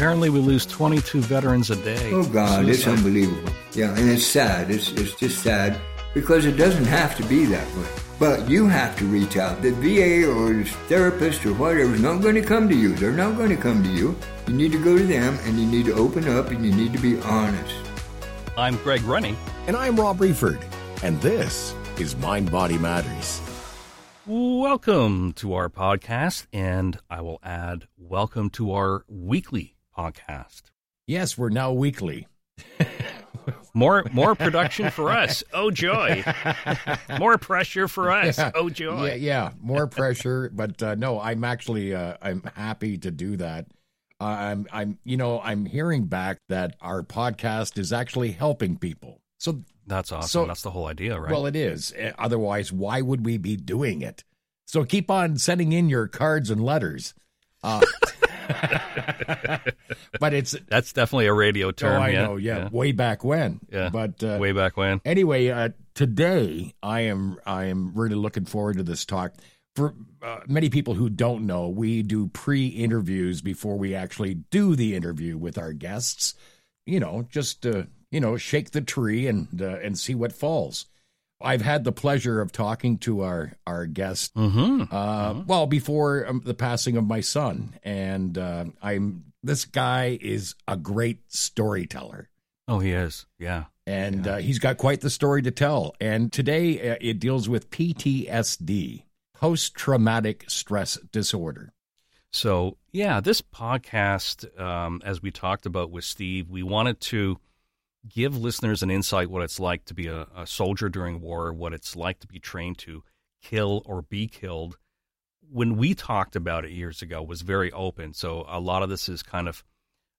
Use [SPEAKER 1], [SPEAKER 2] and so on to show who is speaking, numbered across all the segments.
[SPEAKER 1] Apparently, we lose 22 veterans a day.
[SPEAKER 2] Oh God, it's unbelievable. Yeah, and it's sad. It's it's just sad because it doesn't have to be that way. But you have to reach out. The VA or the therapist or whatever is not going to come to you. They're not going to come to you. You need to go to them and you need to open up and you need to be honest.
[SPEAKER 1] I'm Greg Rennie.
[SPEAKER 3] And I'm Rob Reeford, and this is Mind Body Matters.
[SPEAKER 1] Welcome to our podcast, and I will add welcome to our weekly podcast.
[SPEAKER 3] Yes, we're now weekly.
[SPEAKER 1] More more production for us. Oh joy. More pressure for us. Oh joy.
[SPEAKER 3] Yeah, yeah, more pressure, but uh, no, I'm actually uh, I'm happy to do that. Uh, I'm I'm you know I'm hearing back that our podcast is actually helping people. So
[SPEAKER 1] That's awesome.
[SPEAKER 3] So-
[SPEAKER 1] That's the whole idea, right?
[SPEAKER 3] well, it is. Uh, Otherwise, why would we be doing it? So keep on sending in your cards and letters. Uh, but it's
[SPEAKER 1] That's definitely a radio term. oh.
[SPEAKER 3] I
[SPEAKER 1] yeah.
[SPEAKER 3] know, yeah, way back when.
[SPEAKER 1] Yeah.
[SPEAKER 3] but uh,
[SPEAKER 1] Way back when.
[SPEAKER 3] Anyway, uh, today I am I am really looking forward to this talk. For uh, many people who don't know, we do pre-interviews before we actually do the interview with our guests. You know, just uh, you know, shake the tree and uh, and see what falls. I've had the pleasure of talking to our our guest.
[SPEAKER 1] Mm-hmm.
[SPEAKER 3] Uh, Well, before um, the passing of my son, and uh, I'm this guy is a great storyteller
[SPEAKER 1] Oh, he is. Yeah.
[SPEAKER 3] and uh, he's got quite the story to tell. And today uh, it deals with PTSD, post traumatic stress disorder.
[SPEAKER 1] So, yeah, this podcast, um, as we talked about with Steve, we wanted to give listeners an insight what it's like to be a, a soldier during war, what it's like to be trained to kill or be killed. When we talked about it years ago, it was very open. So a lot of this is kind of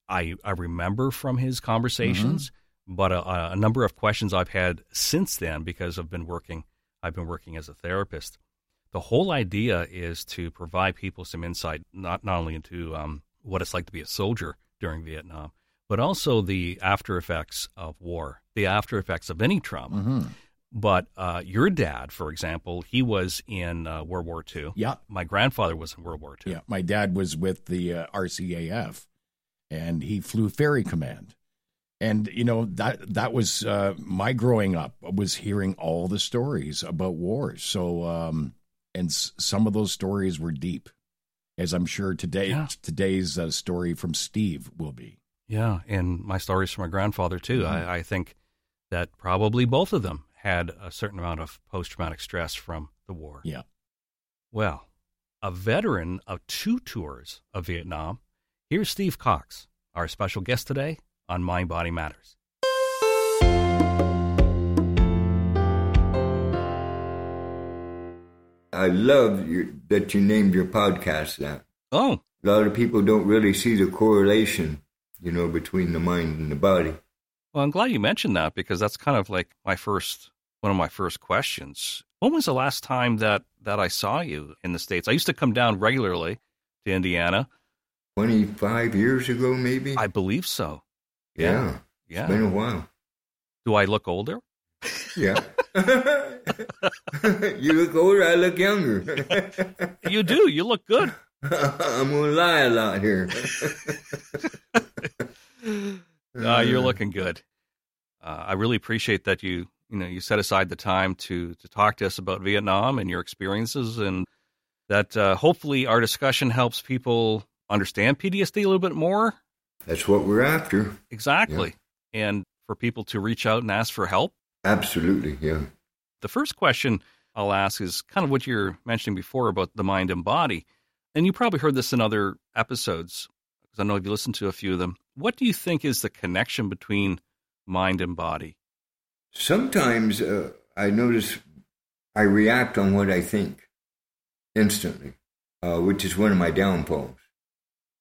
[SPEAKER 1] I I remember from his conversations, but a, a number of questions I've had since then because I've been working I've been working as a therapist the whole idea is to provide people some insight, not not only into um, what it's like to be a soldier during Vietnam, but also the after effects of war, the after effects of any trauma.
[SPEAKER 3] Mm-hmm.
[SPEAKER 1] But uh, your dad, for example, he was in uh, World War II.
[SPEAKER 3] Yeah,
[SPEAKER 1] My grandfather was in World War II.
[SPEAKER 3] yeah. My dad was with the uh, RCAF, and he flew ferry command. And you know that that was uh, my growing up was hearing all the stories about wars. So um, and s- some of those stories were deep, as I'm sure today
[SPEAKER 1] Yeah.
[SPEAKER 3] today's uh, story from Steve will be.
[SPEAKER 1] Yeah, and my stories from my grandfather too.
[SPEAKER 3] Mhm.
[SPEAKER 1] I, I think that probably both of them had a certain amount of post traumatic stress from the war.
[SPEAKER 3] Yeah.
[SPEAKER 1] Well, a veteran of two tours of Vietnam, here's Steve Cox, our special guest today on Mind Body Matters.
[SPEAKER 2] I love your, that you named your podcast that.
[SPEAKER 1] Oh,
[SPEAKER 2] A lot of people don't really see the correlation, you know, between the mind and the body.
[SPEAKER 1] well, I'm glad you mentioned that because that's kind of like my first one of my first questions. When was the last time that that I saw you in the states? I used to come down regularly to Indiana.
[SPEAKER 2] 25 years ago, maybe?
[SPEAKER 1] I believe so.
[SPEAKER 2] yeah.
[SPEAKER 1] Yeah.
[SPEAKER 2] It's been a while.
[SPEAKER 1] Do I look older?
[SPEAKER 2] Yeah. you look older, I look younger.
[SPEAKER 1] You do. You look good.
[SPEAKER 2] I'm going to lie a lot here.
[SPEAKER 1] Uh, you're looking good. Uh, I really appreciate that you you know you set aside the time to to talk to us about Vietnam and your experiences, and that uh, hopefully our discussion helps people understand PTSD a little bit more.
[SPEAKER 2] That's what we're after.
[SPEAKER 1] Exactly, and for people to reach out and ask for help.
[SPEAKER 2] Absolutely, yeah.
[SPEAKER 1] The first question I'll ask is kind of what you're mentioning before about the mind and body, and you probably heard this in other episodes because I know if you listened to a few of them. What do you think is the connection between mind and body?
[SPEAKER 2] Sometimes uh, I notice I react on what I think instantly, uh, which is one of my downfalls.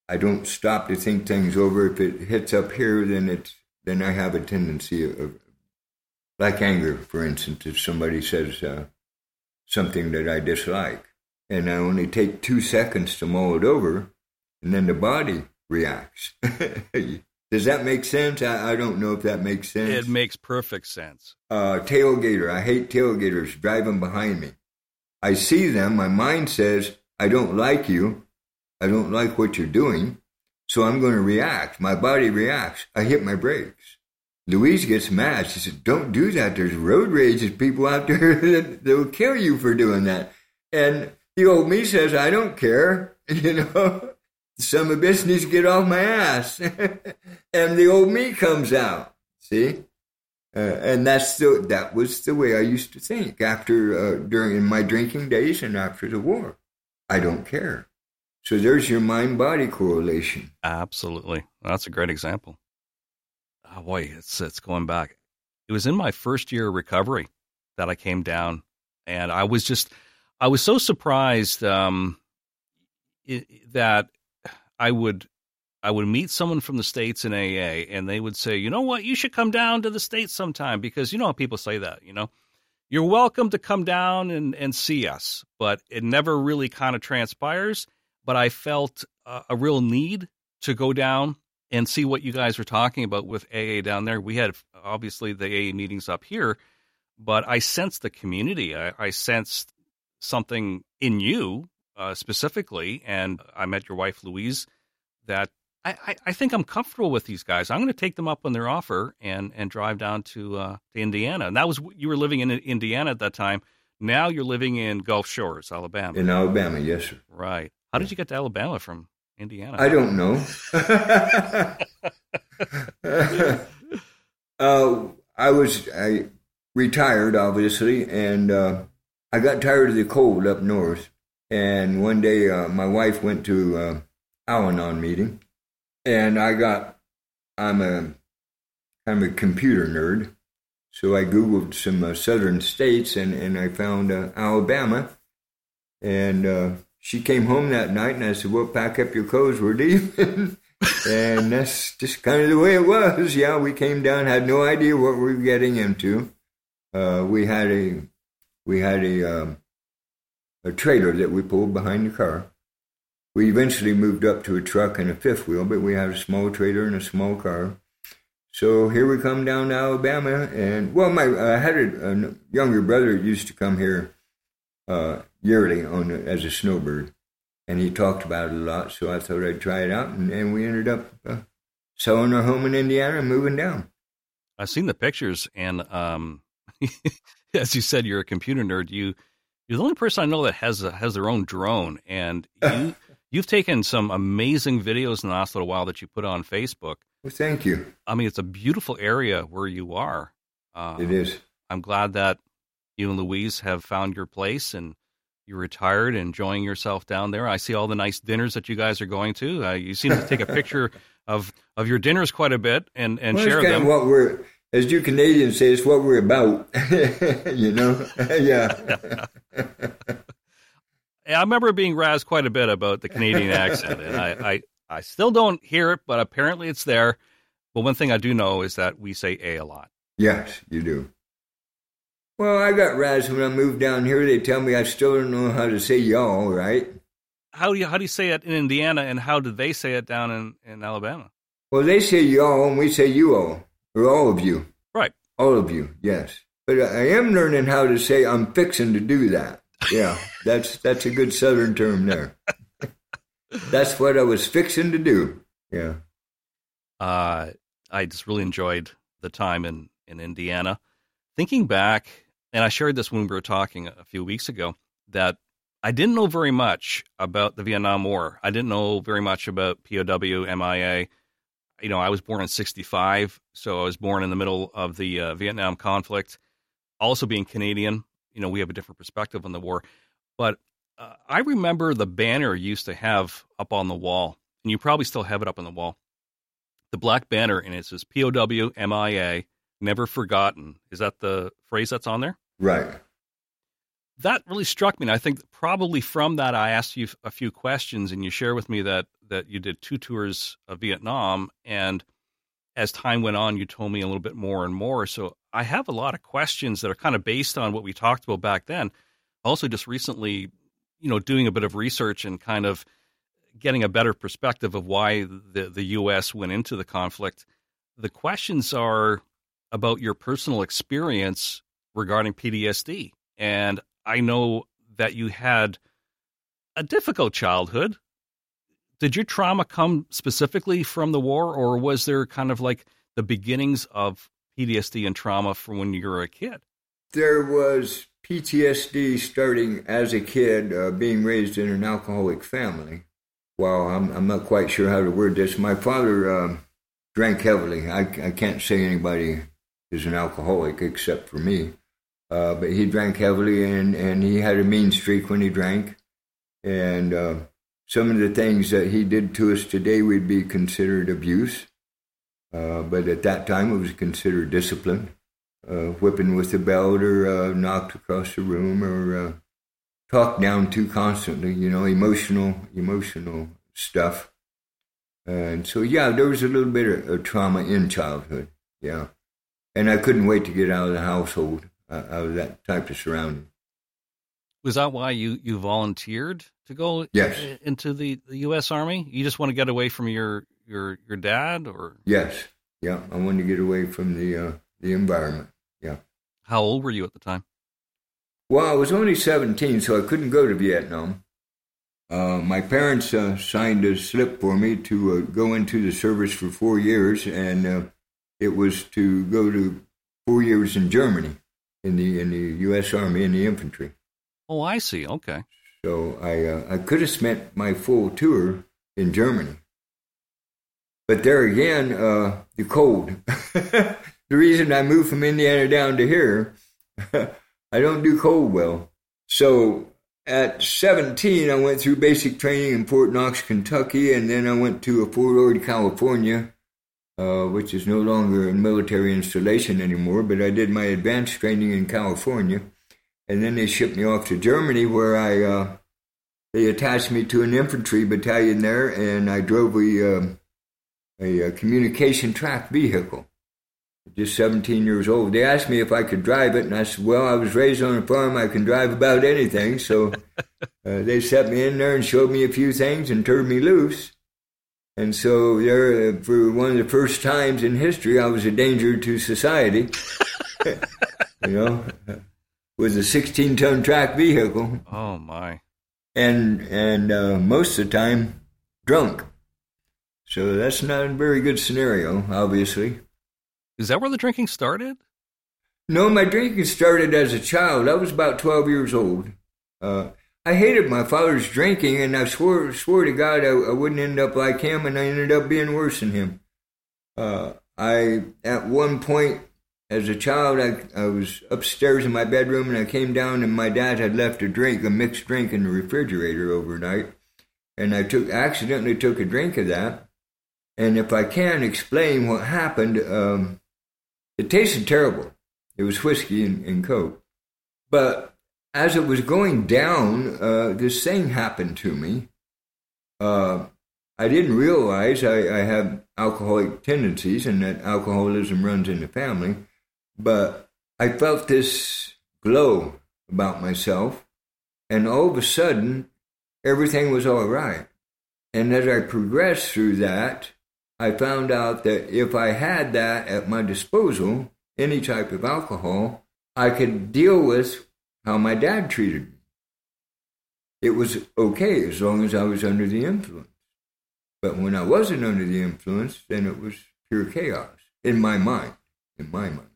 [SPEAKER 2] I don't stop to think things over. If it hits up here, then it's then I have a tendency of, of like anger, for instance, if somebody says uh, something that I dislike, and I only take two seconds to mull it over, and then the body reacts. Does that make sense? I, I don't know if that makes sense.
[SPEAKER 1] It makes perfect sense.
[SPEAKER 2] uh, tailgater. I hate tailgaters driving behind me. I see them. My mind says, I don't like you. I don't like what you're doing. So I'm going to react. My body reacts. I hit my brakes. Louise gets mad. She says, Don't do that. There's road rage. There's people out there that will kill you for doing that. And the old me says, I don't care. You know, some of this needs to get off my ass. and the old me comes out. See? Uh, and that's the, that was the way I used to think after uh, during my drinking days and after the war. I don't care. So there's your mind body correlation.
[SPEAKER 1] Absolutely, that's a great example. Oh boy, it's it's going back. It was in my first year of recovery that I came down, and I was just I was so surprised um, it, that I would I would meet someone from the states in AA, and they would say, "You know what? You should come down to the states sometime because you know how people say that. You know, you're welcome to come down and and see us, but it never really kind of transpires." But I felt a, a real need to go down and see what you guys were talking about with AA down there. We had obviously the AA meetings up here, but I sensed the community. I, I sensed something in you uh, specifically, and I met your wife Louise. That I, I, I, think I'm comfortable with these guys. I'm going to take them up on their offer and and drive down to uh, to Indiana. And that was you were living in Indiana at that time. Now you're living in Gulf Shores, Alabama.
[SPEAKER 2] In Alabama, yes, sir.
[SPEAKER 1] Right. How did you get to Alabama from Indiana?
[SPEAKER 2] I don't know. uh, I was I retired, obviously, and uh, I got tired of the cold up north. And one day, uh, my wife went to uh, Al-Anon meeting, and I got. I'm a I'm a computer nerd, so I googled some uh, southern states, and and I found uh, Alabama, and uh, she came home that night, and I said, "Well, pack up your clothes, we're leaving." and that's just kind of the way it was. Yeah, we came down, had no idea what we were getting into. Uh, we had a we had a um, a trailer that we pulled behind the car. We eventually moved up to a truck and a fifth wheel, but we had a small trailer and a small car. So here we come down to Alabama, and well, my I had a, a younger brother used to come here uh, yearly on as a snowbird, and he talked about it a lot. So I thought I'd try it out, and, and we ended up uh, selling our home in Indiana and moving down.
[SPEAKER 1] I've seen the pictures, and um, as you said, you're a computer nerd. You you're the only person I know that has a, has their own drone, and you you've taken some amazing videos in the last little while that you put on Facebook.
[SPEAKER 2] Well, thank you.
[SPEAKER 1] I mean, it's a beautiful area where you are.
[SPEAKER 2] Uh, it is.
[SPEAKER 1] I'm glad that you and Louise have found your place and you're retired, enjoying yourself down there. I see all the nice dinners that you guys are going to. Uh, you seem to take a picture of of your dinners quite a bit and and
[SPEAKER 2] well,
[SPEAKER 1] share them.
[SPEAKER 2] what we're as you Canadians say, it's what we're about. you know, yeah.
[SPEAKER 1] I remember being razzed quite a bit about the Canadian accent, and I, I, I still don't hear it, but apparently it's there. But one thing I do know is that we say "a" a lot.
[SPEAKER 2] Yes, you do. Well, I got razzed when I moved down here. They tell me I still don't know how to say y'all, right?
[SPEAKER 1] How do you how do you say it in Indiana, and how do they say it down in, in Alabama?
[SPEAKER 2] Well, they say y'all, and we say you all, all of you.
[SPEAKER 1] Right.
[SPEAKER 2] All of you, yes. But I am learning how to say I'm fixing to do that. Yeah, that's that's a good Southern term there. that's what I was fixing to do. Yeah.
[SPEAKER 1] Uh, I just really enjoyed the time in in Indiana. Thinking back, and I shared this when we were talking a few weeks ago, that I didn't know very much about the Vietnam War. I didn't know very much about POW, MIA. You know, I was born in 65, so I was born in the middle of the uh, Vietnam conflict. Also, being Canadian, you know, we have a different perspective on the war. But uh, I remember the banner used to have up on the wall, and you probably still have it up on the wall. The black banner, and it says POW MIA, never forgotten. Is that the phrase that's on there?
[SPEAKER 2] Right.
[SPEAKER 1] That really struck me. And I think probably from that, I asked you a few questions, and you share with me that that you did two tours of Vietnam, and as time went on, you told me a little bit more and more. So I have a lot of questions that are kind of based on what we talked about back then. Also, just recently, you know, doing a bit of research and kind of getting a better perspective of why the the U.S. went into the conflict. The questions are about your personal experience regarding PTSD, and I know that you had a difficult childhood Did your trauma come specifically from the war, or was there kind of like the beginnings of PTSD and trauma from when you were a kid?
[SPEAKER 2] There was PTSD starting as a kid, uh, being raised in an alcoholic family. Well, I'm, I'm not quite sure how to word this. My father uh, drank heavily. I, I can't say anybody is an alcoholic except for me. Uh, but he drank heavily and, and he had a mean streak when he drank. And uh, some of the things that he did to us today would be considered abuse. Uh, but at that time, it was considered discipline. Uh, whipping with a belt or uh, knocked across the room or uh, talked down to constantly, you know, emotional, emotional stuff. And so, yeah, there was a little bit of, of trauma in childhood. Yeah. And I couldn't wait to get out of the household, uh, out of that type of surrounding.
[SPEAKER 1] Was that why you, you volunteered to go
[SPEAKER 2] yes.
[SPEAKER 1] into the, the U.S. Army? You just want to get away from your, your, your dad, or
[SPEAKER 2] yes, yeah, I wanted to get away from the uh, the environment. Yeah.
[SPEAKER 1] How old were you at the time?
[SPEAKER 2] Well, I was only seventeen, so I couldn't go to Vietnam. Uh, my parents uh, signed a slip for me to uh, go into the service for four years, and uh, it was to go to four years in Germany in the in the U.S. Army in the infantry.
[SPEAKER 1] Oh, I see. Okay.
[SPEAKER 2] So I uh, I could have spent my full tour in Germany, but there again, uh, the cold. the reason I moved from Indiana down to here, I don't do cold well. So at 17, I went through basic training in Fort Knox, Kentucky, and then I went to a Fort Ord, California, uh, which is no longer a military installation anymore, but I did my advanced training in California. And then they shipped me off to Germany, where I uh, they attached me to an infantry battalion there, and I drove a, uh, a, a communication track vehicle. Just 17 years old. They asked me if I could drive it, and I said, "Well, I was raised on a farm. I can drive about anything." So uh, they set me in there and showed me a few things and turned me loose. And so there, for one of the first times in history, I was a danger to society. you know, with a 16 ton track vehicle.
[SPEAKER 1] Oh my!
[SPEAKER 2] And and uh, most of the time, drunk. So that's not a very good scenario, obviously.
[SPEAKER 1] Is that where the drinking started?
[SPEAKER 2] No, my drinking started as a child. I was about 12 years old. Uh, I hated my father's drinking, and I swore, swore to God I, I, wouldn't end up like him, and I ended up being worse than him. Uh, I, at one point, as a child, I, I was upstairs in my bedroom, and I came down, and my dad had left a drink, a mixed drink, in the refrigerator overnight, and I took accidentally took a drink of that. And if I can explain what happened, um, it tasted terrible. It was whiskey and, and coke. But as it was going down, uh, this thing happened to me. Uh, I didn't realize I, I have alcoholic tendencies and that alcoholism runs in the family, but I felt this glow about myself, and all of a sudden, everything was all right. And as I progressed through that, I found out that if I had that at my disposal, any type of alcohol, I could deal with how my dad treated me. It was okay as long as I was under the influence. But when I wasn't under the influence, then it was pure chaos in my mind. In my mind.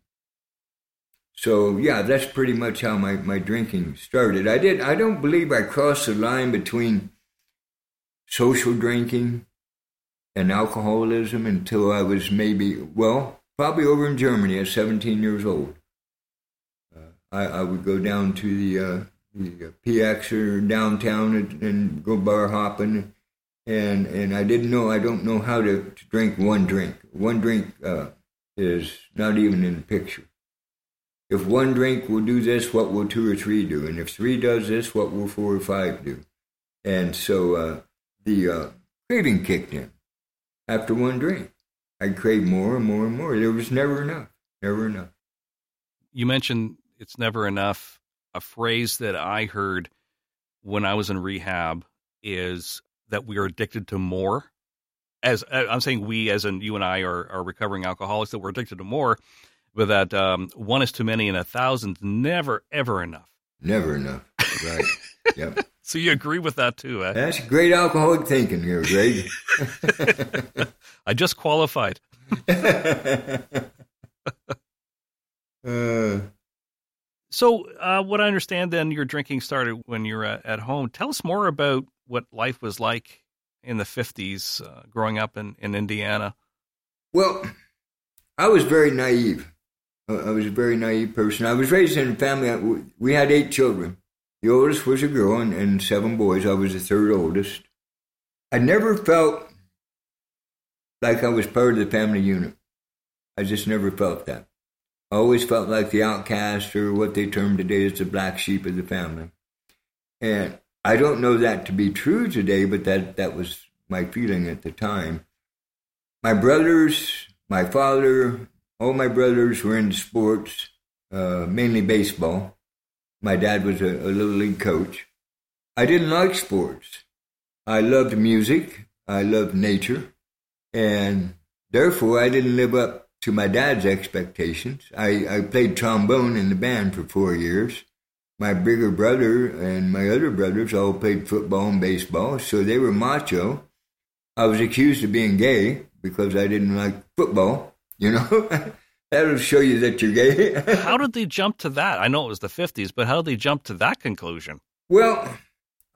[SPEAKER 2] So yeah, that's pretty much how my, my drinking started. I did I don't believe I crossed the line between social drinking and alcoholism until I was maybe, well, probably over in Germany at 17 years old. I, I, would go down to the, uh, the uh, PX or downtown and, and, go bar hopping. And, and I didn't know, I don't know how to, to drink one drink. One drink uh, is not even in the picture. If one drink will do this, what will two or three do? And if three does this, what will four or five do? And so uh, the uh, craving kicked in after one drink. I craved more and more and more. There was never enough, never enough.
[SPEAKER 1] You mentioned it's never enough. A phrase that I heard when I was in rehab is that we are addicted to more. As uh, I'm saying, we, as in you and I, are, are recovering alcoholics, that we're addicted to more, but that um, one is too many and a thousand never, ever enough.
[SPEAKER 2] Never enough. Right. yep.
[SPEAKER 1] so you agree with that too, eh?
[SPEAKER 2] That's great alcoholic thinking here, Greg.
[SPEAKER 1] I just qualified.
[SPEAKER 2] uh,
[SPEAKER 1] so, uh, what I understand then, your drinking started when you were at, home. Tell us more about what life was like in the 50s uh, growing up in, in Indiana.
[SPEAKER 2] Well, I was very naive. I was a very naive person. I was raised in a family, we had eight children. The oldest was a girl and, and seven boys. I was the third oldest. I never felt like I was part of the family unit. I just never felt that. Always felt like the outcast or what they term today as the black sheep of the family. And I don't know that to be true today, but that, that was my feeling at the time. My brothers, my father, all my brothers were into sports, uh, mainly baseball. My dad was a, a little league coach. I didn't like sports. I loved music. I loved nature. And therefore, I didn't live up to my dad's expectations. I, I played trombone in the band for four years. My bigger brother and my other brothers all played football and baseball, so they were macho. I was accused of being gay because I didn't like football, you know. That'll show you that you're gay.
[SPEAKER 1] how did they jump to that? I know it was the 50s, but how did they jump to that conclusion?
[SPEAKER 2] Well,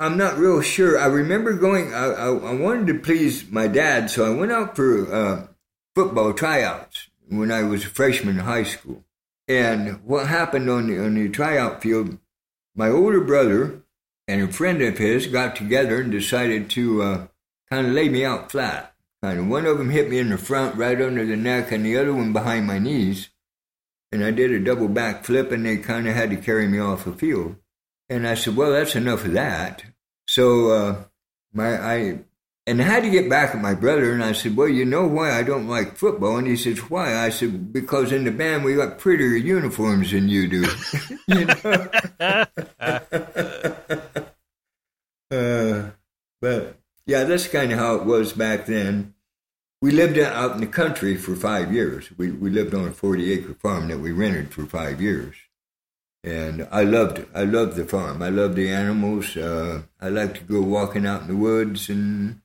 [SPEAKER 2] I'm not real sure. I remember going, I, I, I wanted to please my dad, so I went out for uh, football tryouts when I was a freshman in high school. And what happened on the, on the tryout field, my older brother and a friend of his got together and decided to uh, kind of lay me out flat. Kind of one of them hit me in the front, right under the neck, and the other one behind my knees. And I did a double back flip, and they kind of had to carry me off the field. And I said, "Well, that's enough of that." So uh, my I and I had to get back at my brother, and I said, "Well, you know why I don't like football?" And he says, "Why?" I said, "Because in the band we got prettier uniforms than you do." you know. uh, but yeah, that's kind of how it was back then. We lived out in the country for five years. We we lived on a forty acre farm that we rented for five years, and I loved it. I loved the farm. I loved the animals. Uh, I liked to go walking out in the woods and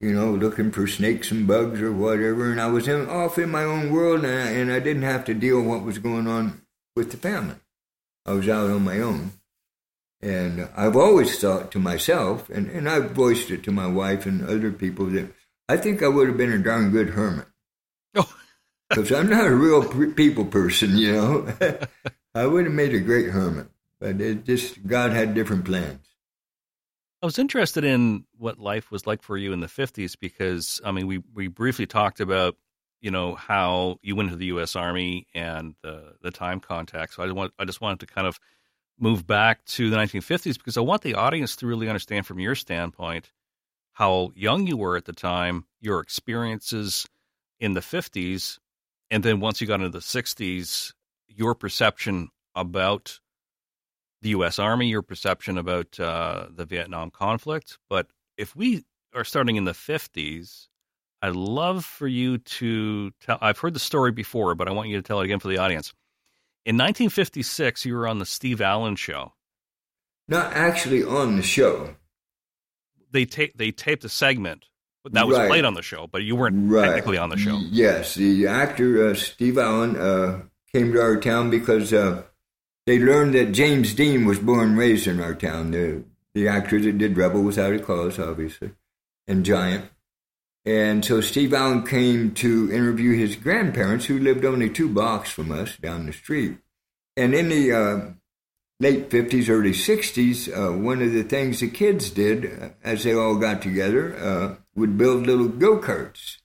[SPEAKER 2] you know looking for snakes and bugs or whatever. And I was in, off in my own world, and I, and I didn't have to deal with what was going on with the family. I was out on my own. And I've always thought to myself, and, and I've voiced it to my wife and other people, that I think I would have been a darn good hermit. Oh. Because I'm not a real people person, you know. I would have made a great hermit, but it just, God had different plans.
[SPEAKER 1] I was interested in what life was like for you in the 50s because, I mean, we, we briefly talked about, you know, how you went into the U.S. Army and the, the time contact. So I, want, I just wanted to kind of move back to the 1950s because I want the audience to really understand from your standpoint how young you were at the time, your experiences in the 50s, and then once you got into the 60s, your perception about the U.S. Army, your perception about uh, the Vietnam conflict. But if we are starting in the 50s, I'd love for you to tell. I've heard the story before, but I want you to tell it again for the audience. In 1956, you were on the Steve Allen show.
[SPEAKER 2] Not actually on the show.
[SPEAKER 1] They tape they taped a segment that was right. played on the show, but you weren't
[SPEAKER 2] right.
[SPEAKER 1] technically on the show.
[SPEAKER 2] Yes, the actor uh, Steve Allen uh, came to our town because uh, they learned that James Dean was born and raised in our town. The the actor that did Rebel Without a Cause, obviously, and Giant. And so Steve Allen came to interview his grandparents, who lived only two blocks from us down the street. And in the uh, late 50s, early 60s, uh, one of the things the kids did uh, as they all got together uh, would build little go karts.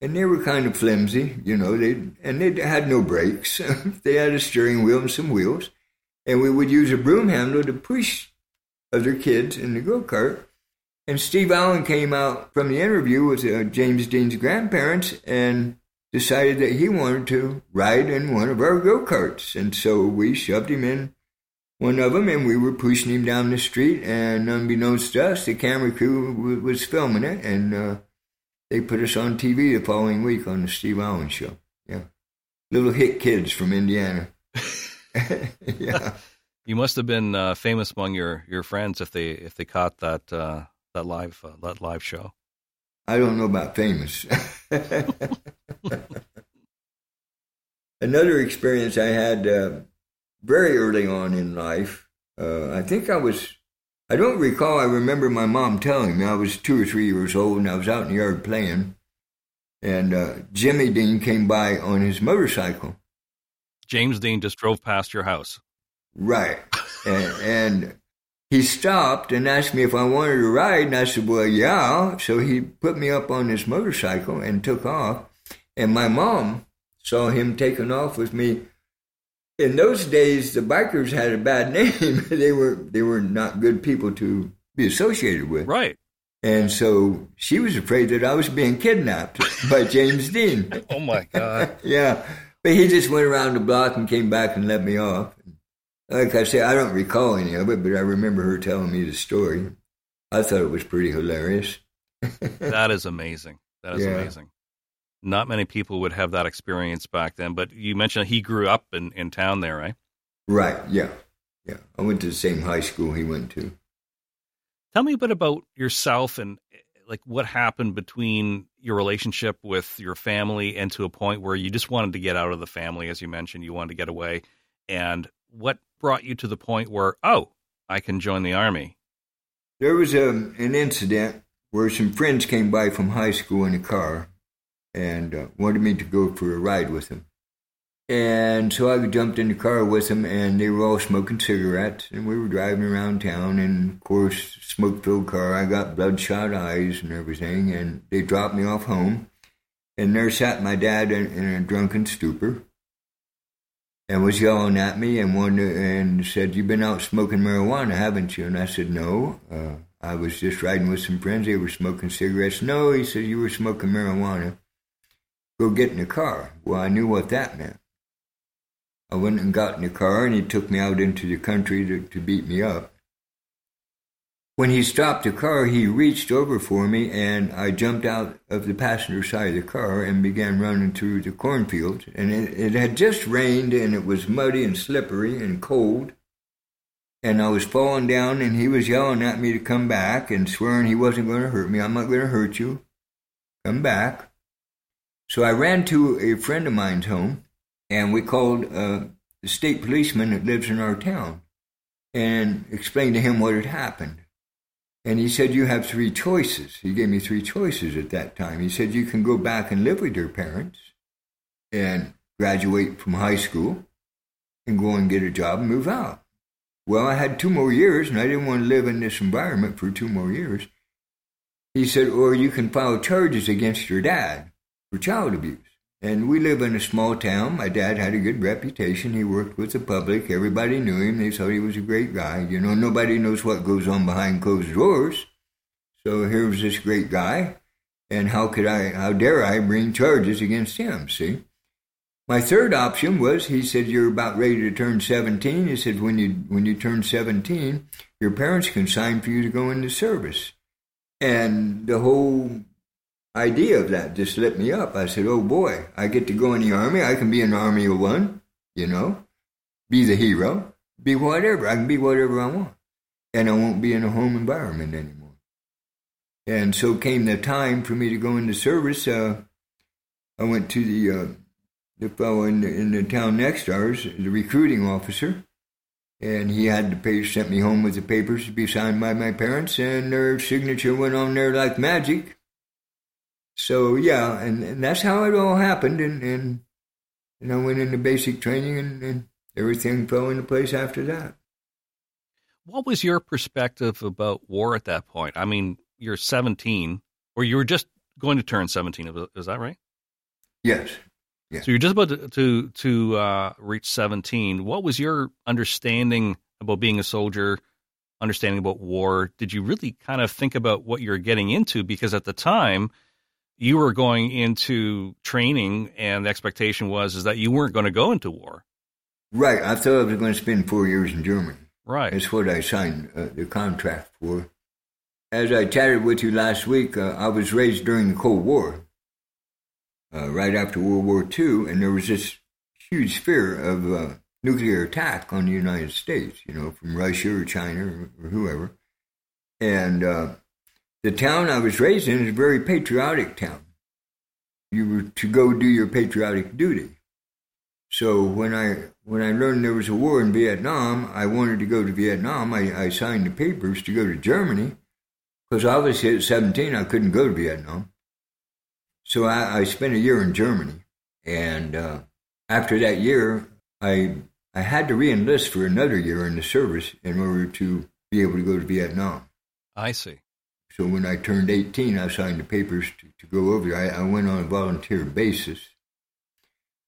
[SPEAKER 2] And they were kind of flimsy, you know, they and they had no brakes. they had a steering wheel and some wheels. And we would use a broom handle to push other kids in the go kart and Steve Allen came out from the interview with uh, James Dean's grandparents and decided that he wanted to ride in one of our go karts. And so we shoved him in one of them and we were pushing him down the street. And unbeknownst to us, the camera crew w- was filming it. And uh, they put us on TV the following week on the Steve Allen show. Yeah. Little hit kids from Indiana. yeah.
[SPEAKER 1] You must have been uh, famous among your, your friends if they if they caught that uh, that live uh, that live show.
[SPEAKER 2] I don't know about famous. Another experience I had uh, very early on in life. Uh, I think I was. I don't recall. I remember my mom telling me I was two or three years old and I was out in the yard playing, and uh, Jimmy Dean came by on his motorcycle.
[SPEAKER 1] James Dean just drove past your house.
[SPEAKER 2] Right. and, and, he stopped and asked me if I wanted to ride, and I said, Well, yeah. So he put me up on his motorcycle and took off. And my mom saw him taking off with me. In those days, the bikers had a bad name. they were they were not good people to be associated with.
[SPEAKER 1] Right.
[SPEAKER 2] And so she was afraid that I was being kidnapped by James Dean.
[SPEAKER 1] oh my God.
[SPEAKER 2] yeah. But he just went around the block and came back and let me off. Like I say, I don't recall any of it, but I remember her telling me the story. I thought it was pretty hilarious.
[SPEAKER 1] that is amazing. That is yeah. amazing. Not many people would have that experience back then, but you mentioned he grew up in, in town there, right?
[SPEAKER 2] Right, yeah. Yeah. I went to the same high school he went to.
[SPEAKER 1] Tell me a bit about yourself and like what happened between your relationship with your family and to a point where you just wanted to get out of the family, as you mentioned, you wanted to get away. And what brought you to the point where, oh, I can join the army?
[SPEAKER 2] There was a, um, an incident where some friends came by from high school in a car and uh, wanted me to go for a ride with him. And so I jumped in the car with them, and they were all smoking cigarettes, and we were driving around town. And of course, smoke-filled car. I got bloodshot eyes and everything, and they dropped me off home. And there sat my dad in, in a drunken stupor, and was yelling at me and wanted and said, "You've been out smoking marijuana, haven't you?" And I said, "No, uh, I was just riding with some friends. They were smoking cigarettes." No, he said, "You were smoking marijuana. Go get in the car." Well, I knew what that meant. I went and got in the car, and he took me out into the country to, to beat me up. When he stopped the car, he reached over for me, and I jumped out of the passenger side of the car and began running through the cornfields. And it, it had just rained, and it was muddy and slippery and cold. And I was falling down, and he was yelling at me to come back and swearing he wasn't going to hurt me. I'm not going to hurt you. Come back. So I ran to a friend of mine's home, and we called uh, the state policeman that lives in our town and explained to him what had happened. And he said, You have three choices. He gave me three choices at that time. He said, You can go back and live with your parents and graduate from high school and go and get a job and move out. Well, I had two more years and I didn't want to live in this environment for two more years. He said, Or you can file charges against your dad for child abuse. And we live in a small town. My dad had a good reputation. He worked with the public. Everybody knew him. They thought he was a great guy. You know, nobody knows what goes on behind closed doors. So here was this great guy. And how could I, how dare I bring charges against him, see? My third option was he said, You're about ready to turn 17. He said, When you, when you turn 17, your parents can sign for you to go into service. And the whole idea of that just lit me up. I said, oh boy, I get to go in the army. I can be an army of one, you know, be the hero, be whatever. I can be whatever I want. And I won't be in a home environment anymore. And so came the time for me to go into service. Uh, I went to the uh, the fellow in the, in the town next to ours, the recruiting officer, and he had the papers, sent me home with the papers to be signed by my parents, and their signature went on there like magic so yeah, and, and that's how it all happened, and, and and I went into basic training, and, and everything fell into place after that.
[SPEAKER 1] What was your perspective about war at that point? I mean, you're 17, or you were just going to turn 17. Is that right?
[SPEAKER 2] Yes. yes.
[SPEAKER 1] So you're just about to to, to uh, reach 17. What was your understanding about being a soldier? Understanding about war? Did you really kind of think about what you're getting into? Because at the time, you were going into training and the expectation was is that you weren't going to go into war.
[SPEAKER 2] Right. I thought I was going to spend four years in Germany.
[SPEAKER 1] Right.
[SPEAKER 2] That's what I signed uh, the contract for. As I chatted with you last week, uh, I was raised during the Cold War, uh, right after World War II, and there was this huge fear of uh, nuclear attack on the United States, you know, from Russia or China or, or whoever. And uh, the town I was raised in is a very patriotic town. You were to go do your patriotic duty. So when I when I learned there was a war in Vietnam, I wanted to go to Vietnam. I, I signed the papers to go to Germany because obviously at 17 I couldn't go to Vietnam. So I, I spent a year in Germany, and uh, after that year, I I had to reenlist for another year in the service in order to be able to go to Vietnam.
[SPEAKER 1] I see.
[SPEAKER 2] So when I turned 18, I signed the papers to, to go over there. I, I went on a volunteer basis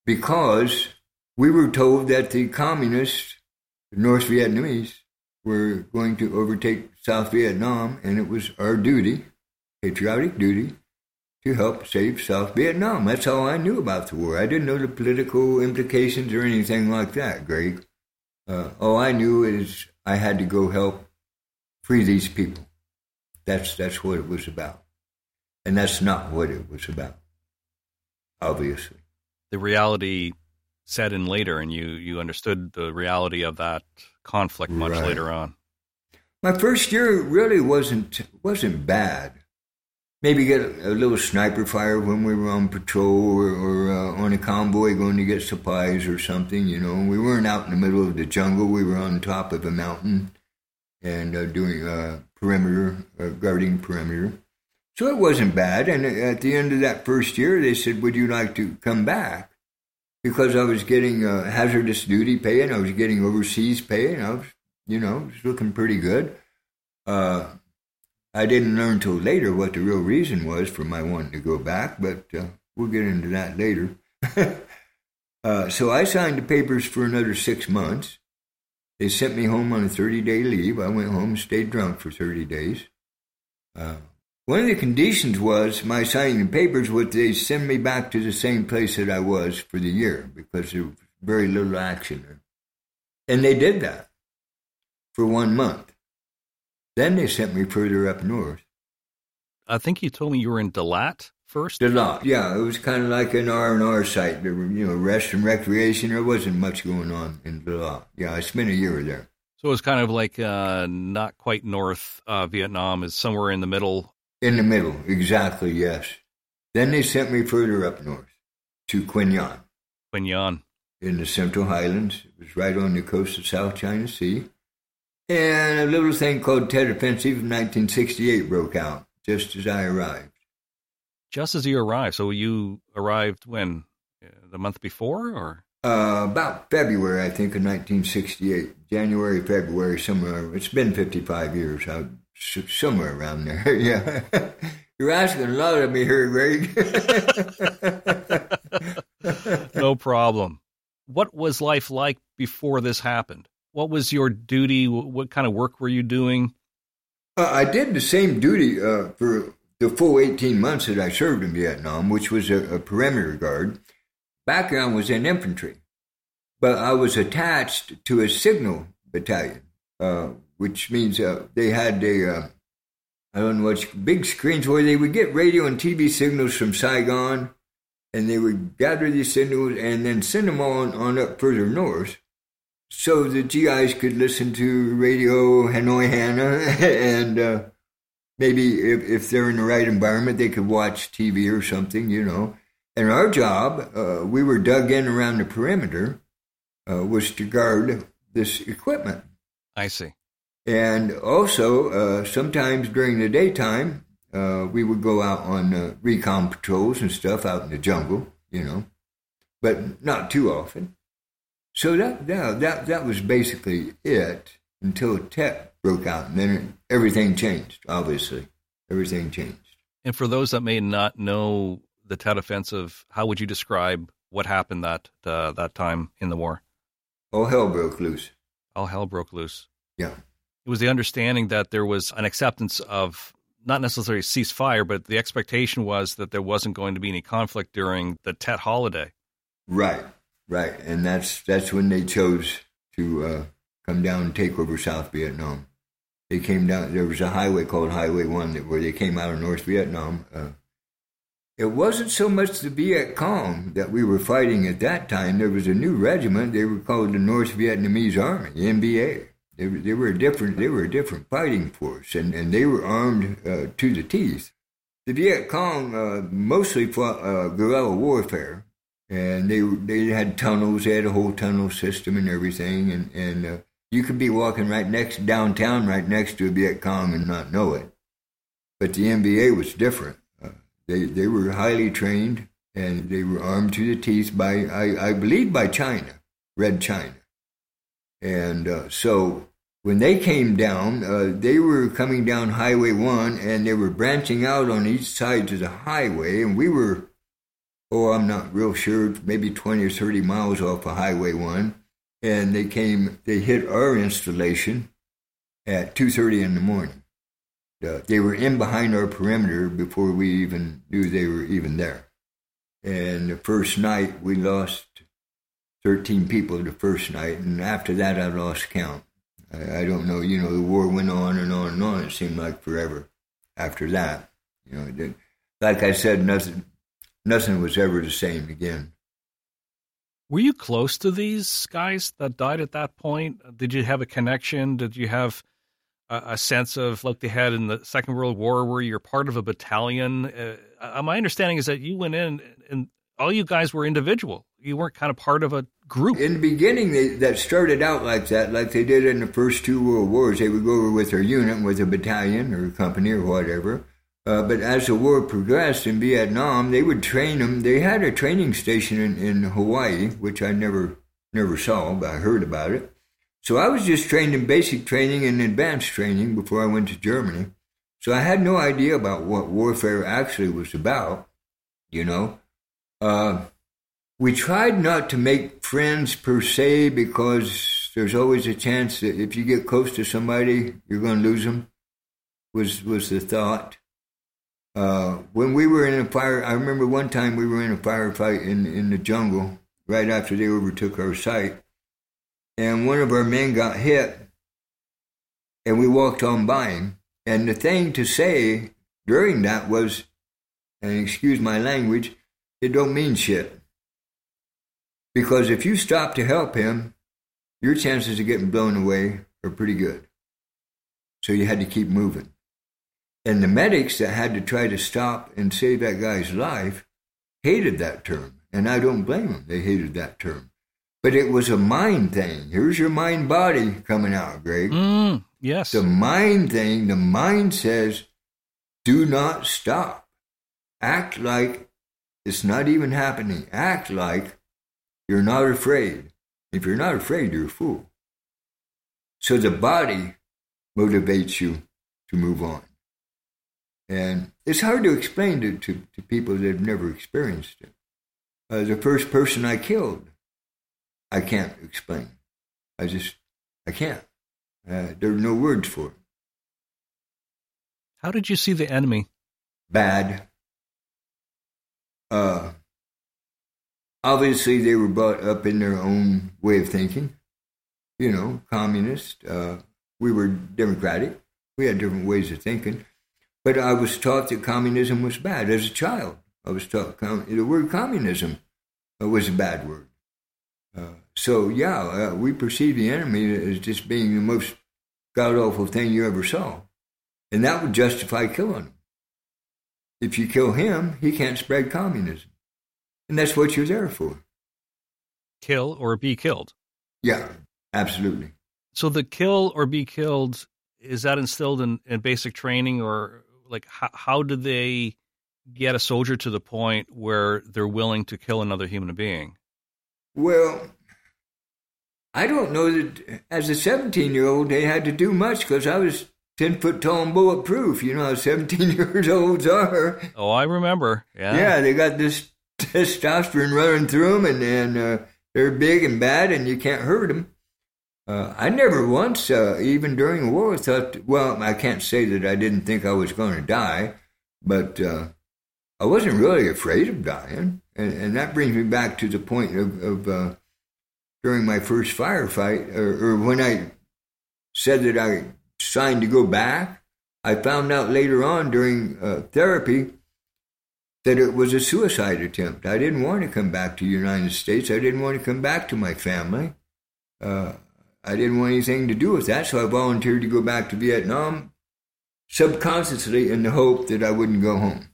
[SPEAKER 2] because we were told that the communists, the North Vietnamese, were going to overtake South Vietnam, and it was our duty, patriotic duty, to help save South Vietnam. That's all I knew about the war. I didn't know the political implications or anything like that, Greg. Uh, all I knew is I had to go help free these people. That's that's what it was about, and that's not what it was about. Obviously,
[SPEAKER 1] the reality set in later, and you you understood the reality of that conflict much
[SPEAKER 2] Right.
[SPEAKER 1] later on.
[SPEAKER 2] my first year really wasn't wasn't bad. Maybe get a, a little sniper fire when we were on patrol or, or uh, on a convoy going to get supplies or something. You know, we weren't out in the middle of the jungle. We were on top of a mountain and uh, doing uh, perimeter uh, guarding perimeter. So it wasn't bad. And at the end of that first year, they said, "Would you like to come back?" Because I was getting uh, hazardous duty pay and I was getting overseas pay, and I was, you know, it was looking pretty good. I didn't learn till later what the real reason was for my wanting to go back, but we'll get into that later. so I signed the papers for another six months. They sent me home on a 30 day leave. I went home and stayed drunk for 30 days. Uh, one of the conditions was my signing the papers was they send me back to the same place that I was for the year because there was very little action there. And they did that for one month. Then they sent me further up north.
[SPEAKER 1] I think you told me you were in Dalat first.
[SPEAKER 2] A lot, yeah. It was kind of like an R and R site. There were, you know, rest and recreation. There wasn't much going on in Dalat. Yeah, I spent a year there.
[SPEAKER 1] So it was kind of like uh, not quite North uh, Vietnam, is somewhere in the middle.
[SPEAKER 2] In the middle, exactly. Yes. Then they sent me further up north to Qui Nhon
[SPEAKER 1] Qui Nhon.
[SPEAKER 2] in the Central Highlands. It was right on the coast of South China Sea. And a little thing called Tet Offensive of 1968 broke out just as I arrived.
[SPEAKER 1] Just as you arrived. So you arrived when? Uh, The month before, or
[SPEAKER 2] Uh, about February, I think, of 1968. January, February, somewhere. It's been 55 years. I, s- somewhere around there, yeah. You're asking a lot of me here, Greg.
[SPEAKER 1] no problem. What was life like before this happened? What was your duty? What kind of work were you doing?
[SPEAKER 2] Uh, I did the same duty uh, for the full 18 months that I served in Vietnam, which was a, a perimeter guard. Background was in infantry, but I was attached to a signal battalion, uh, which means uh, they had a, uh, I don't know what, big screens where they would get radio and TV signals from Saigon, and they would gather these signals and then send them on, on up further north so the GIs could listen to radio Hanoi Hannah and uh, maybe if, if they're in the right environment, they could watch TV or something, you know. And our job, uh, we were dug in around the perimeter, uh, was to guard this equipment.
[SPEAKER 1] I see.
[SPEAKER 2] And also, uh, sometimes during the daytime, uh, we would go out on uh, recon patrols and stuff out in the jungle, you know, but not too often. So that that that, that was basically it until Tet broke out, and then it, everything changed. Obviously, everything changed.
[SPEAKER 1] And for those that may not know the Tet Offensive, how would you describe what happened that uh, that time in the war?
[SPEAKER 2] All hell broke loose.
[SPEAKER 1] All hell broke loose.
[SPEAKER 2] Yeah.
[SPEAKER 1] It was the understanding that there was an acceptance of not necessarily ceasefire, but the expectation was that there wasn't going to be any conflict during the Tet holiday.
[SPEAKER 2] Right, right, and that's that's when they chose to uh, come down and take over South Vietnam. They came down. There was a highway called Highway One where they came out of North Vietnam, uh, it wasn't so much the Viet Cong that we were fighting at that time. There was a new regiment. They were called the North Vietnamese Army, the NVA. They, they were a different. They were a different fighting force, and, and they were armed uh, to the teeth. The Viet Cong uh, mostly fought uh, guerrilla warfare, and they they had tunnels. They had a whole tunnel system and everything, and and uh, you could be walking right next downtown, right next to a Viet Cong, and not know it. But the NVA was different. Uh, they they were highly trained, and they were armed to the teeth by I, I believe by China, Red China, and uh, so when they came down, uh, they were coming down Highway 1 and they were branching out on each side to the highway. And we were, oh, I'm not real sure, maybe 20 or 30 miles off of Highway 1. And they came, they hit our installation at 2.30 in the morning. Uh, they were in behind our perimeter before we even knew they were even there. And the first night, we lost 13 people the first night. And after that, I lost count. I, I don't know. You know, the war went on and on and on. It seemed like forever after that. You know, did, like I said, nothing, nothing was ever the same again.
[SPEAKER 1] Were you close to these guys that died at that point? Did you have a connection? Did you have a, a sense of like they had in the Second World War, where you're part of a battalion? Uh, uh my understanding is that you went in and all you guys were individual. You weren't kind of part of a group.
[SPEAKER 2] In the beginning, they, that started out like that, like they did in the first two world wars. They would go over with their unit, with a battalion or a company or whatever. Uh, but as the war progressed in Vietnam, they would train them. They had a training station in, in Hawaii, which I never never saw, but I heard about it. So I was just trained in basic training and advanced training before I went to Germany. So I had no idea about what warfare actually was about, you know. Uh, we tried not to make friends per se because there's always a chance that if you get close to somebody, you're going to lose them. Was was the thought. Uh, when we were in a fire, I remember one time we were in a firefight in in the jungle right after they overtook our site, and one of our men got hit, and we walked on by him. And the thing to say during that was, and excuse my language, it don't mean shit. Because if you stop to help him, your chances of getting blown away are pretty good. So you had to keep moving. And the medics that had to try to stop and save that guy's life hated that term. And I don't blame them. They hated that term. But it was a mind thing. Here's your mind body coming out, Greg.
[SPEAKER 1] Mm, yes.
[SPEAKER 2] The mind thing, the mind says, do not stop. Act like it's not even happening. Act like you're not afraid. If you're not afraid, you're a fool. So the body motivates you to move on. And it's hard to explain to, to, to people that have never experienced it. Uh, the first person I killed, I can't explain. I just, I can't. Uh, there are no words for it.
[SPEAKER 1] How did you see the enemy?
[SPEAKER 2] Bad. Uh, obviously they were brought up in their own way of thinking. You know, communist. Uh, we were democratic. We had different ways of thinking. But I was taught that communism was bad as a child. I was taught com- the word communism was a bad word. Uh, so, yeah, uh, we perceive the enemy as just being the most god awful thing you ever saw. And that would justify killing him. If you kill him, he can't spread communism. And that's what you're there for.
[SPEAKER 1] Kill or be killed.
[SPEAKER 2] Yeah, absolutely.
[SPEAKER 1] So the kill or be killed is that instilled in, in basic training or like how, how do they get a soldier to the point where they're willing to kill another human being?
[SPEAKER 2] Well, I don't know that as a 17 year old they had to do much because I was 10 foot tall and bulletproof. You know how 17 years olds are.
[SPEAKER 1] Oh, I remember. Yeah.
[SPEAKER 2] Yeah, they got this testosterone running through them, and, and uh, they're big and bad, and you can't hurt them. Uh, I never once, uh, even during the war, thought, well, I can't say that I didn't think I was going to die, but uh, I wasn't really afraid of dying. And, and, that brings me back to the point of, of uh, during my first firefight, or, or when I said that I signed to go back, I found out later on during uh, therapy that it was a suicide attempt. I didn't want to come back to the United States. I didn't want to come back to my family. Uh, I didn't want anything to do with that, so I volunteered to go back to Vietnam subconsciously in the hope that I wouldn't go home.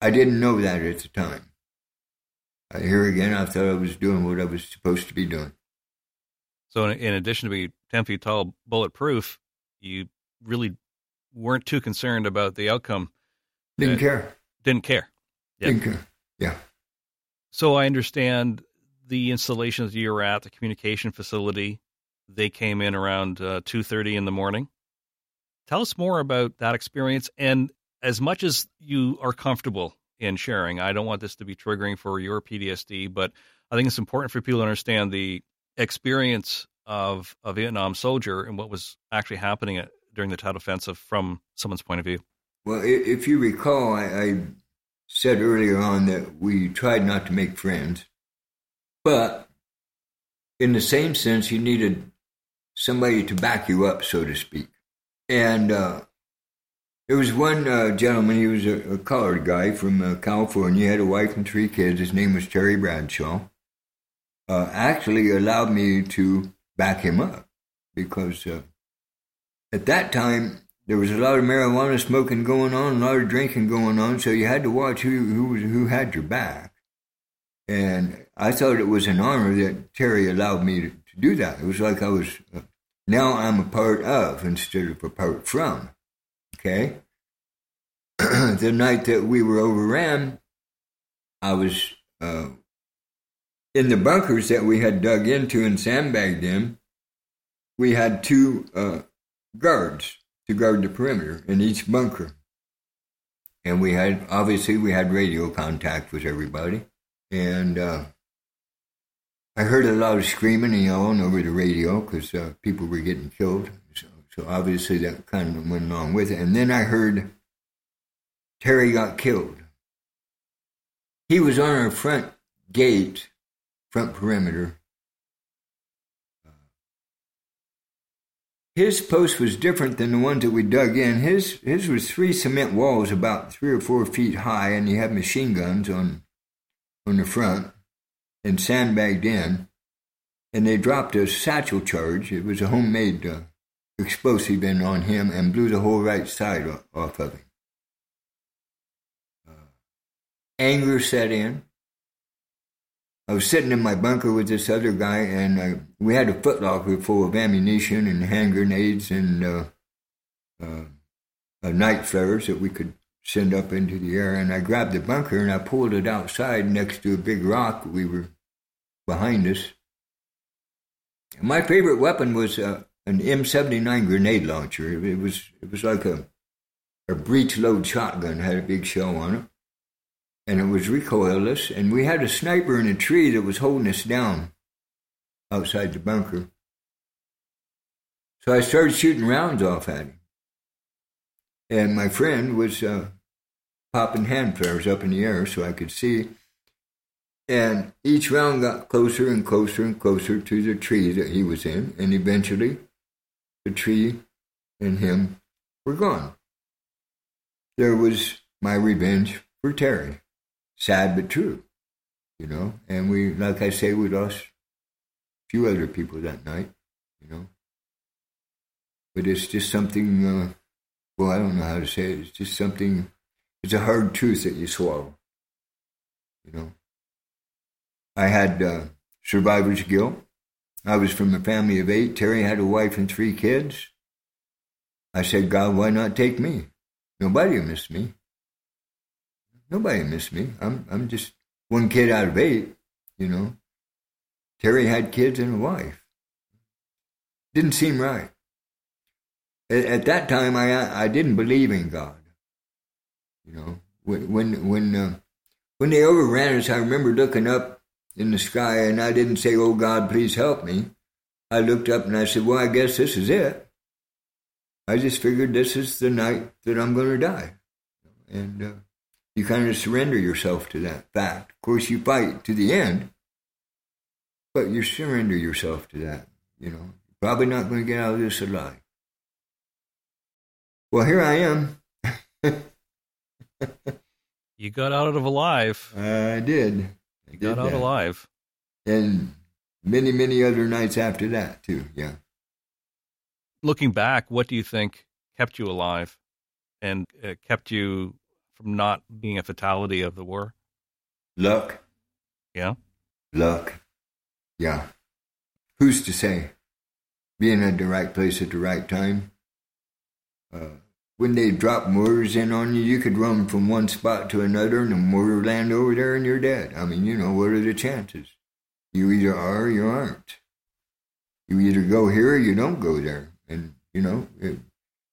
[SPEAKER 2] I didn't know that at the time. Here again, I thought I was doing what I was supposed to be doing.
[SPEAKER 1] So, in, addition to being 10 feet tall, bulletproof, you really weren't too concerned about the outcome.
[SPEAKER 2] Didn't care.
[SPEAKER 1] Didn't care.
[SPEAKER 2] Yeah. Didn't care. Yeah.
[SPEAKER 1] So I understand the installation that you were at, the communication facility, they came in around uh, 2.30 in the morning. Tell us more about that experience. And as much as you are comfortable in sharing, I don't want this to be triggering for your PTSD, but I think it's important for people to understand the experience of a Vietnam soldier and what was actually happening at, during the Tet Offensive from someone's point of view.
[SPEAKER 2] Well, if you recall, I, I said earlier on that we tried not to make friends, but in the same sense, you needed somebody to back you up, so to speak. And uh, there was one uh, gentleman, he was a, a colored guy from uh, California, he had a wife and three kids. His name was Terry Bradshaw. Uh, actually allowed me to back him up because uh, at that time there was a lot of marijuana smoking going on, a lot of drinking going on, so you had to watch who who was, who had your back. And I thought it was an honor that Terry allowed me to, to do that. It was like I was uh, now I'm a part of instead of a part from. Okay. the night that we were overran, I was uh, in the bunkers that we had dug into and sandbagged in. We had two uh, guards to guard the perimeter in each bunker. And we had, obviously, we had radio contact with everybody. And uh, I heard a lot of screaming and yelling over the radio because uh, people were getting killed. So, so obviously that kind of went along with it. And then I heard Terry got killed. He was on our front gate, front perimeter, his post was different than the ones that we dug in. His his was three cement walls about three or four feet high, and he had machine guns on on the front and sandbagged in. And they dropped a satchel charge. It was a homemade uh, explosive in on him and blew the whole right side off of him. Uh, anger set in. I was sitting in my bunker with this other guy, and uh, we had a footlocker full of ammunition and hand grenades and uh, uh, night flares that we could send up into the air. And I grabbed the bunker and I pulled it outside next to a big rock we were behind us. My favorite weapon was uh, an M79 grenade launcher. It was it was like a a breech load shotgun, had a big shell on it and it was recoilless. And we had a sniper in a tree that was holding us down outside the bunker. So I started shooting rounds off at him. And my friend was uh, popping hand flares up in the air so I could see. And each round got closer and closer and closer to the tree that he was in. And eventually, the tree and him were gone. There was my revenge for Terry sad but true, you know. And we, like I say, we lost a few other people that night, you know. But it's just something, uh, well, I don't know how to say it. It's just something, it's a hard truth that you swallow, you know. I had uh, survivor's guilt. I was from a family of eight. Terry had a wife and three kids. I said, God, why not take me? Nobody missed me. Nobody missed me. I'm I'm just one kid out of eight, you know. Terry had kids and a wife. Didn't seem right. At, at that time, I I didn't believe in God. You know, when when when uh, when they overran us, I remember looking up in the sky, and I didn't say, "Oh God, please help me." I looked up and I said, "Well, I guess this is it." I just figured this is the night that I'm going to die, and. Uh, you kind of surrender yourself to that fact. Of course, you fight to the end, but you surrender yourself to that. You know, probably not going to get out of this alive. Well, here I am.
[SPEAKER 1] you got out of alive.
[SPEAKER 2] I did. I
[SPEAKER 1] You
[SPEAKER 2] did
[SPEAKER 1] got out
[SPEAKER 2] that.
[SPEAKER 1] alive.
[SPEAKER 2] And many, many other nights after that, too. Yeah.
[SPEAKER 1] Looking back, what do you think kept you alive and uh, kept you from not being a fatality of the war?
[SPEAKER 2] Luck.
[SPEAKER 1] Yeah.
[SPEAKER 2] Luck. Yeah. Who's to say? Being at the right place at the right time. Uh, when they drop mortars in on you, you could run from one spot to another and the mortar land over there and you're dead. I mean, you know, what are the chances? You either are or you aren't. You either go here or you don't go there. And, you know, it,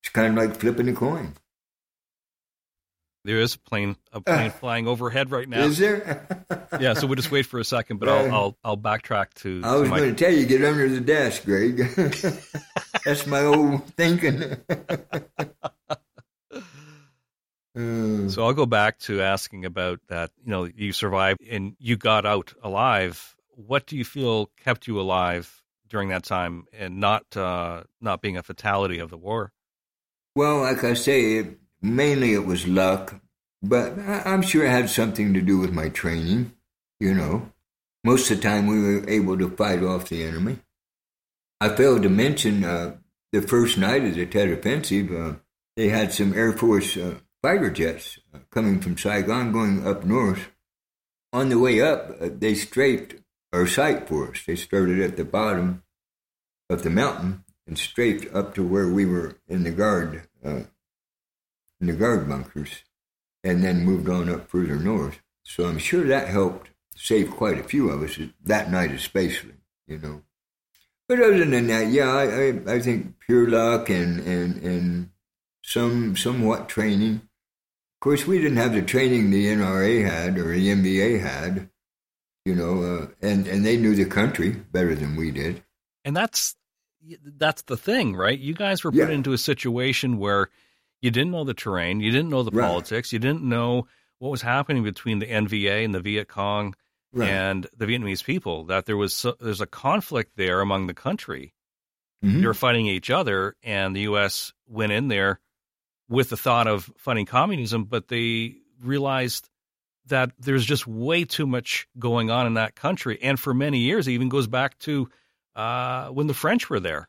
[SPEAKER 2] it's kind of like flipping a coin.
[SPEAKER 1] There is a plane, a ah. plane flying overhead right now.
[SPEAKER 2] Is there?
[SPEAKER 1] yeah, so we'll just wait for a second, but I'll I'll, I'll backtrack to.
[SPEAKER 2] I was
[SPEAKER 1] to my,
[SPEAKER 2] going to tell you, get under the desk, Greg. That's my old thinking. Uh,
[SPEAKER 1] So I'll go back to asking about that. You know, you survived and you got out alive. What do you feel kept you alive during that time, and not uh, not being a fatality of the war?
[SPEAKER 2] well, like I say, it, mainly it was luck, but I, I'm sure it had something to do with my training. You know, most of the time we were able to fight off the enemy. I failed to mention uh, the first night of the Tet Offensive, uh, they had some Air Force uh, fighter jets uh, coming from Saigon going up north. On the way up, uh, they strafed our site for us. They started at the bottom of the mountain and strafed up to where we were in the guard, uh, in the guard bunkers, and then moved on up further north. So I'm sure that helped save quite a few of us that night, especially. You know. But other than that, yeah, I, I, I think pure luck and, and, and some somewhat training. Of course, we didn't have the training the NRA had or the NBA had, you know, uh, and and they knew the country better than we did.
[SPEAKER 1] And that's that's the thing, right? You guys were put
[SPEAKER 2] Yeah.
[SPEAKER 1] into a situation where you didn't know the terrain, you didn't know the
[SPEAKER 2] Right.
[SPEAKER 1] politics, you didn't know what was happening between the NVA and the Viet Cong and the Vietnamese people. That there was so, there's a conflict there among the country.
[SPEAKER 2] Mhm.
[SPEAKER 1] They were fighting each other, and the U.S. went in there with the thought of fighting communism, but they realized that there's just way too much going on in that country. And for many years, it even goes back to uh, when the French were there.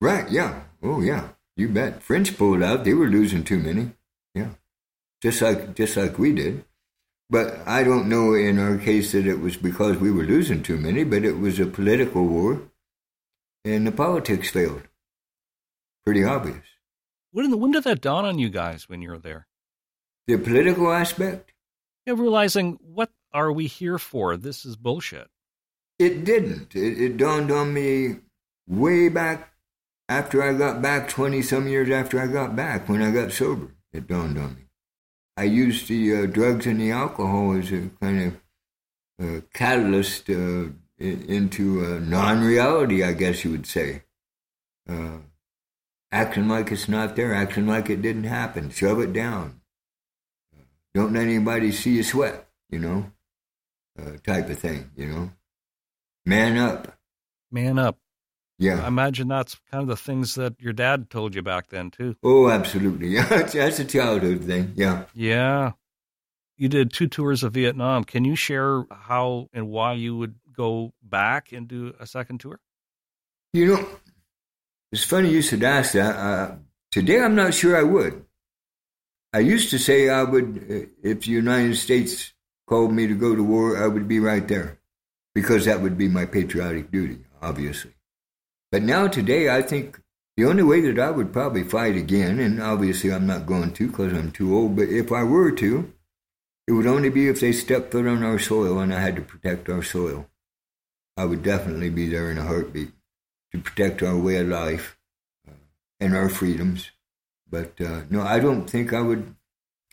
[SPEAKER 2] Right, yeah. Oh, yeah. You bet. French pulled out. They were losing too many. Yeah. Just like just like we did. But I don't know in our case that it was because we were losing too many, but it was a political war and the politics failed. Pretty obvious.
[SPEAKER 1] When, when did that dawn on you guys when you were there?
[SPEAKER 2] The political aspect,
[SPEAKER 1] Yeah, realizing what are we here for? This is bullshit.
[SPEAKER 2] it didn't. It, it dawned on me way back after I got back, 20 some years after I got back, when I got sober. It dawned on me. I used the uh, drugs and the alcohol as a kind of uh, catalyst uh, in, into uh, non reality, I guess you would say. Uh, acting like it's not there, acting like it didn't happen, shove it down. Don't let anybody see you sweat, you know, uh, type of thing, you know. Man up.
[SPEAKER 1] Man up. I imagine that's kind of the things that your dad told you back then, too.
[SPEAKER 2] Oh, absolutely. Yeah, that's a childhood thing. Yeah.
[SPEAKER 1] Yeah. You did two tours of Vietnam. Can you share how and why you would go back and do a second tour?
[SPEAKER 2] You know, it's funny you should ask that. Uh, today, I'm not sure I would. I used to say I would, uh, if the United States called me to go to war, I would be right there because that would be my patriotic duty, obviously. But now, today, I think the only way that I would probably fight again, and obviously I'm not going to because I'm too old, but if I were to, it would only be if they stepped foot on our soil and I had to protect our soil. I would definitely be there in a heartbeat to protect our way of life uh, and our freedoms. But uh, no, I don't think I would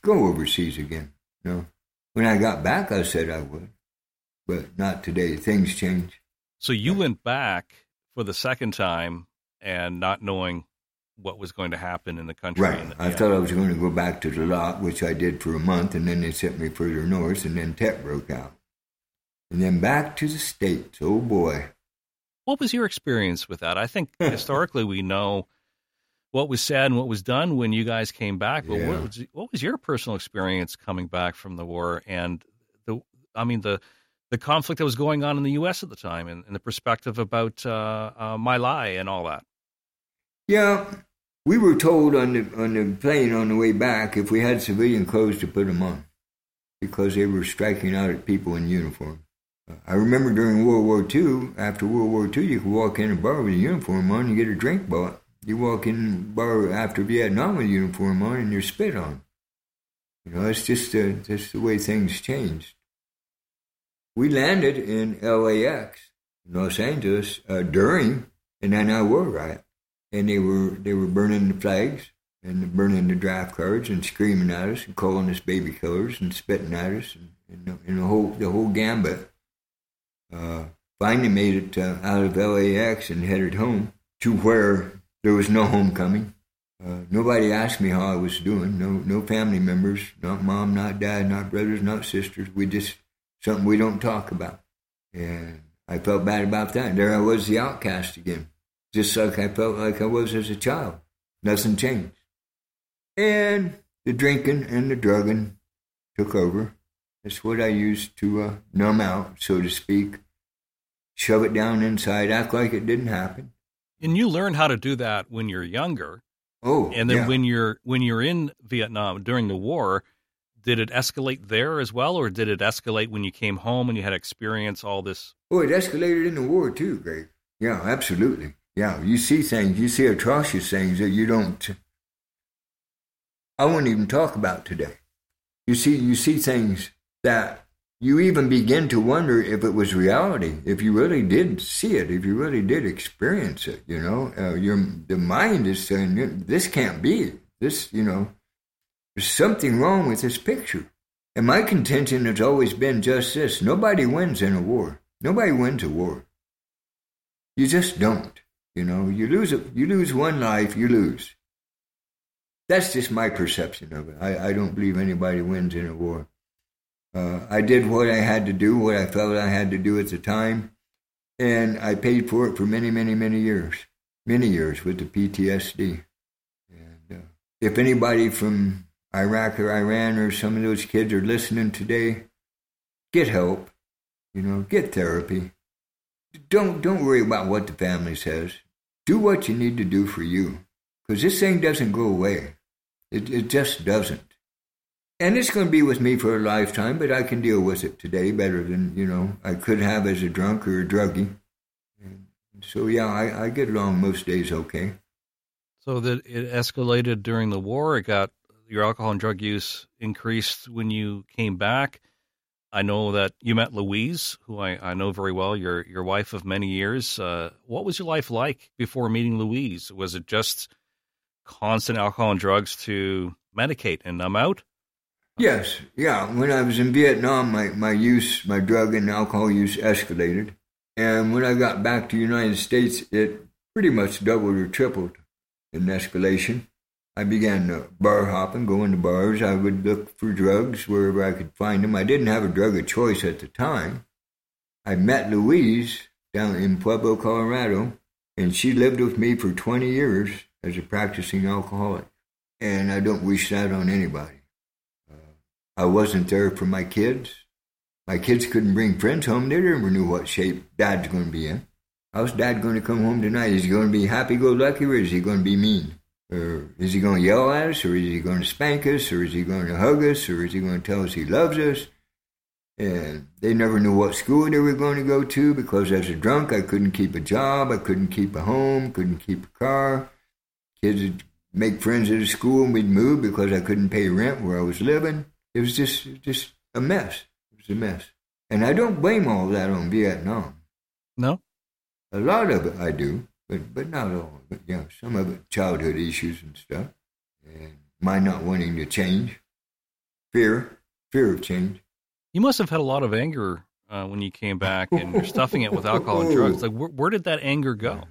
[SPEAKER 2] go overseas again. No. When I got back, I said I would, but not today. Things change.
[SPEAKER 1] So you went back for the second time and not knowing what was going to happen in the country.
[SPEAKER 2] Right.
[SPEAKER 1] And-
[SPEAKER 2] I
[SPEAKER 1] yeah.
[SPEAKER 2] thought I was going to go back to the lot, which I did for a month, and then they sent me further north, and then Tet broke out. And then back to the States. Oh, boy.
[SPEAKER 1] What was your experience with that? I think historically we know what was said and what was done when you guys came back. But
[SPEAKER 2] Yeah.
[SPEAKER 1] what, was, what was your personal experience coming back from the war and the? I mean the the conflict that was going on in the U.S. at the time, and, and the perspective about uh, uh, My Lai and all that.
[SPEAKER 2] Yeah, we were told on the on the plane on the way back if we had civilian clothes to put them on, because they were striking out at people in uniform. I remember during World War II, after World War II, you could walk in a bar with a uniform on and get a drink bought. You walk in a bar after Vietnam with a uniform on and you're spit on. You know, it's just uh, just the way things changed. We landed in LAX, Los Angeles, uh, during an anti-war riot and they were they were burning the flags and burning the draft cards and screaming at us and calling us baby killers and spitting at us and, and, the, and the whole the whole gambit. Uh, finally made it uh, out of LAX and headed home to where there was no homecoming. Uh, nobody asked me how I was doing. No no family members, not mom, not dad, not brothers, not sisters. We just something we don't talk about. And I felt bad about that. There I was, the outcast again just like I felt like I was as a child. Nothing changed. And the drinking and the drugging took over. That's what I used to uh, numb out, so to speak. Shove it down inside, act like it didn't happen.
[SPEAKER 1] And you learn how to do that when you're younger,
[SPEAKER 2] Oh,
[SPEAKER 1] and then
[SPEAKER 2] yeah.
[SPEAKER 1] when you're when you're in Vietnam during the war. Did it escalate there as well, or did it escalate when you came home and you had experience all this?
[SPEAKER 2] oh, it escalated in the war too, Greg. Yeah, absolutely. Yeah, you see things, you see atrocious things that you don't. I won't even talk about today. You see, you see things that you even begin to wonder if it was reality, if you really did see it, if you really did experience it. You know, uh, your the mind is saying this can't be. This, you know, there's something wrong with this picture. And my contention has always been just this: nobody wins in a war. Nobody wins a war. You just don't. You know, you lose a, you lose one life, you lose. That's just my perception of it. I, I don't believe anybody wins in a war. Uh, I did what I had to do, what I felt I had to do at the time, and I paid for it for many, many, many years, many years with the PTSD. And uh, if anybody from Iraq or Iran or some of those kids are listening today, get help. You know, get therapy. Don't don't worry about what the family says. Do what you need to do for you, because this thing doesn't go away. It it just doesn't. And it's going to be with me for a lifetime, but I can deal with it today better than you know I could have as a drunk or a druggie. So yeah, I, I get along most days okay.
[SPEAKER 1] So that it escalated during the war. It got your alcohol and drug use increased when you came back. I know that you met Louise, who I, I know very well, your your wife of many years. Uh, what was your life like before meeting Louise? Was it just constant alcohol and drugs to medicate and numb out?
[SPEAKER 2] Yes, yeah. When I was in Vietnam, my, my use, my drug and alcohol use escalated. And when I got back to the United States, it pretty much doubled or tripled in escalation. I began uh, bar hopping, going to bars. I would look for drugs wherever I could find them. I didn't have a drug of choice at the time. I met Louise down in Pueblo, Colorado, and she lived with me for 20 years as a practicing alcoholic. And I don't wish that on anybody. I wasn't there for my kids. My kids couldn't bring friends home. They never knew what shape dad's going to be in. How's dad going to come home tonight? Is he going to be happy go lucky or is he going to be mean? Or is he going to yell at us or is he going to spank us or is he going to hug us or is he going to tell us he loves us? And they never knew what school they were going to go to because as a drunk, I couldn't keep a job, I couldn't keep a home, couldn't keep a car. Kids would make friends at a school and we'd move because I couldn't pay rent where I was living it was just just a mess. It was a mess, and I don't blame all that on Vietnam.
[SPEAKER 1] No,
[SPEAKER 2] A lot of it I do, but but not all. But yeah, some of it childhood issues and stuff, and my not wanting to change, fear, fear of change.
[SPEAKER 1] you must have had a lot of anger uh, when you came back, and you're stuffing it with alcohol and drugs. Like, where, where did that anger go?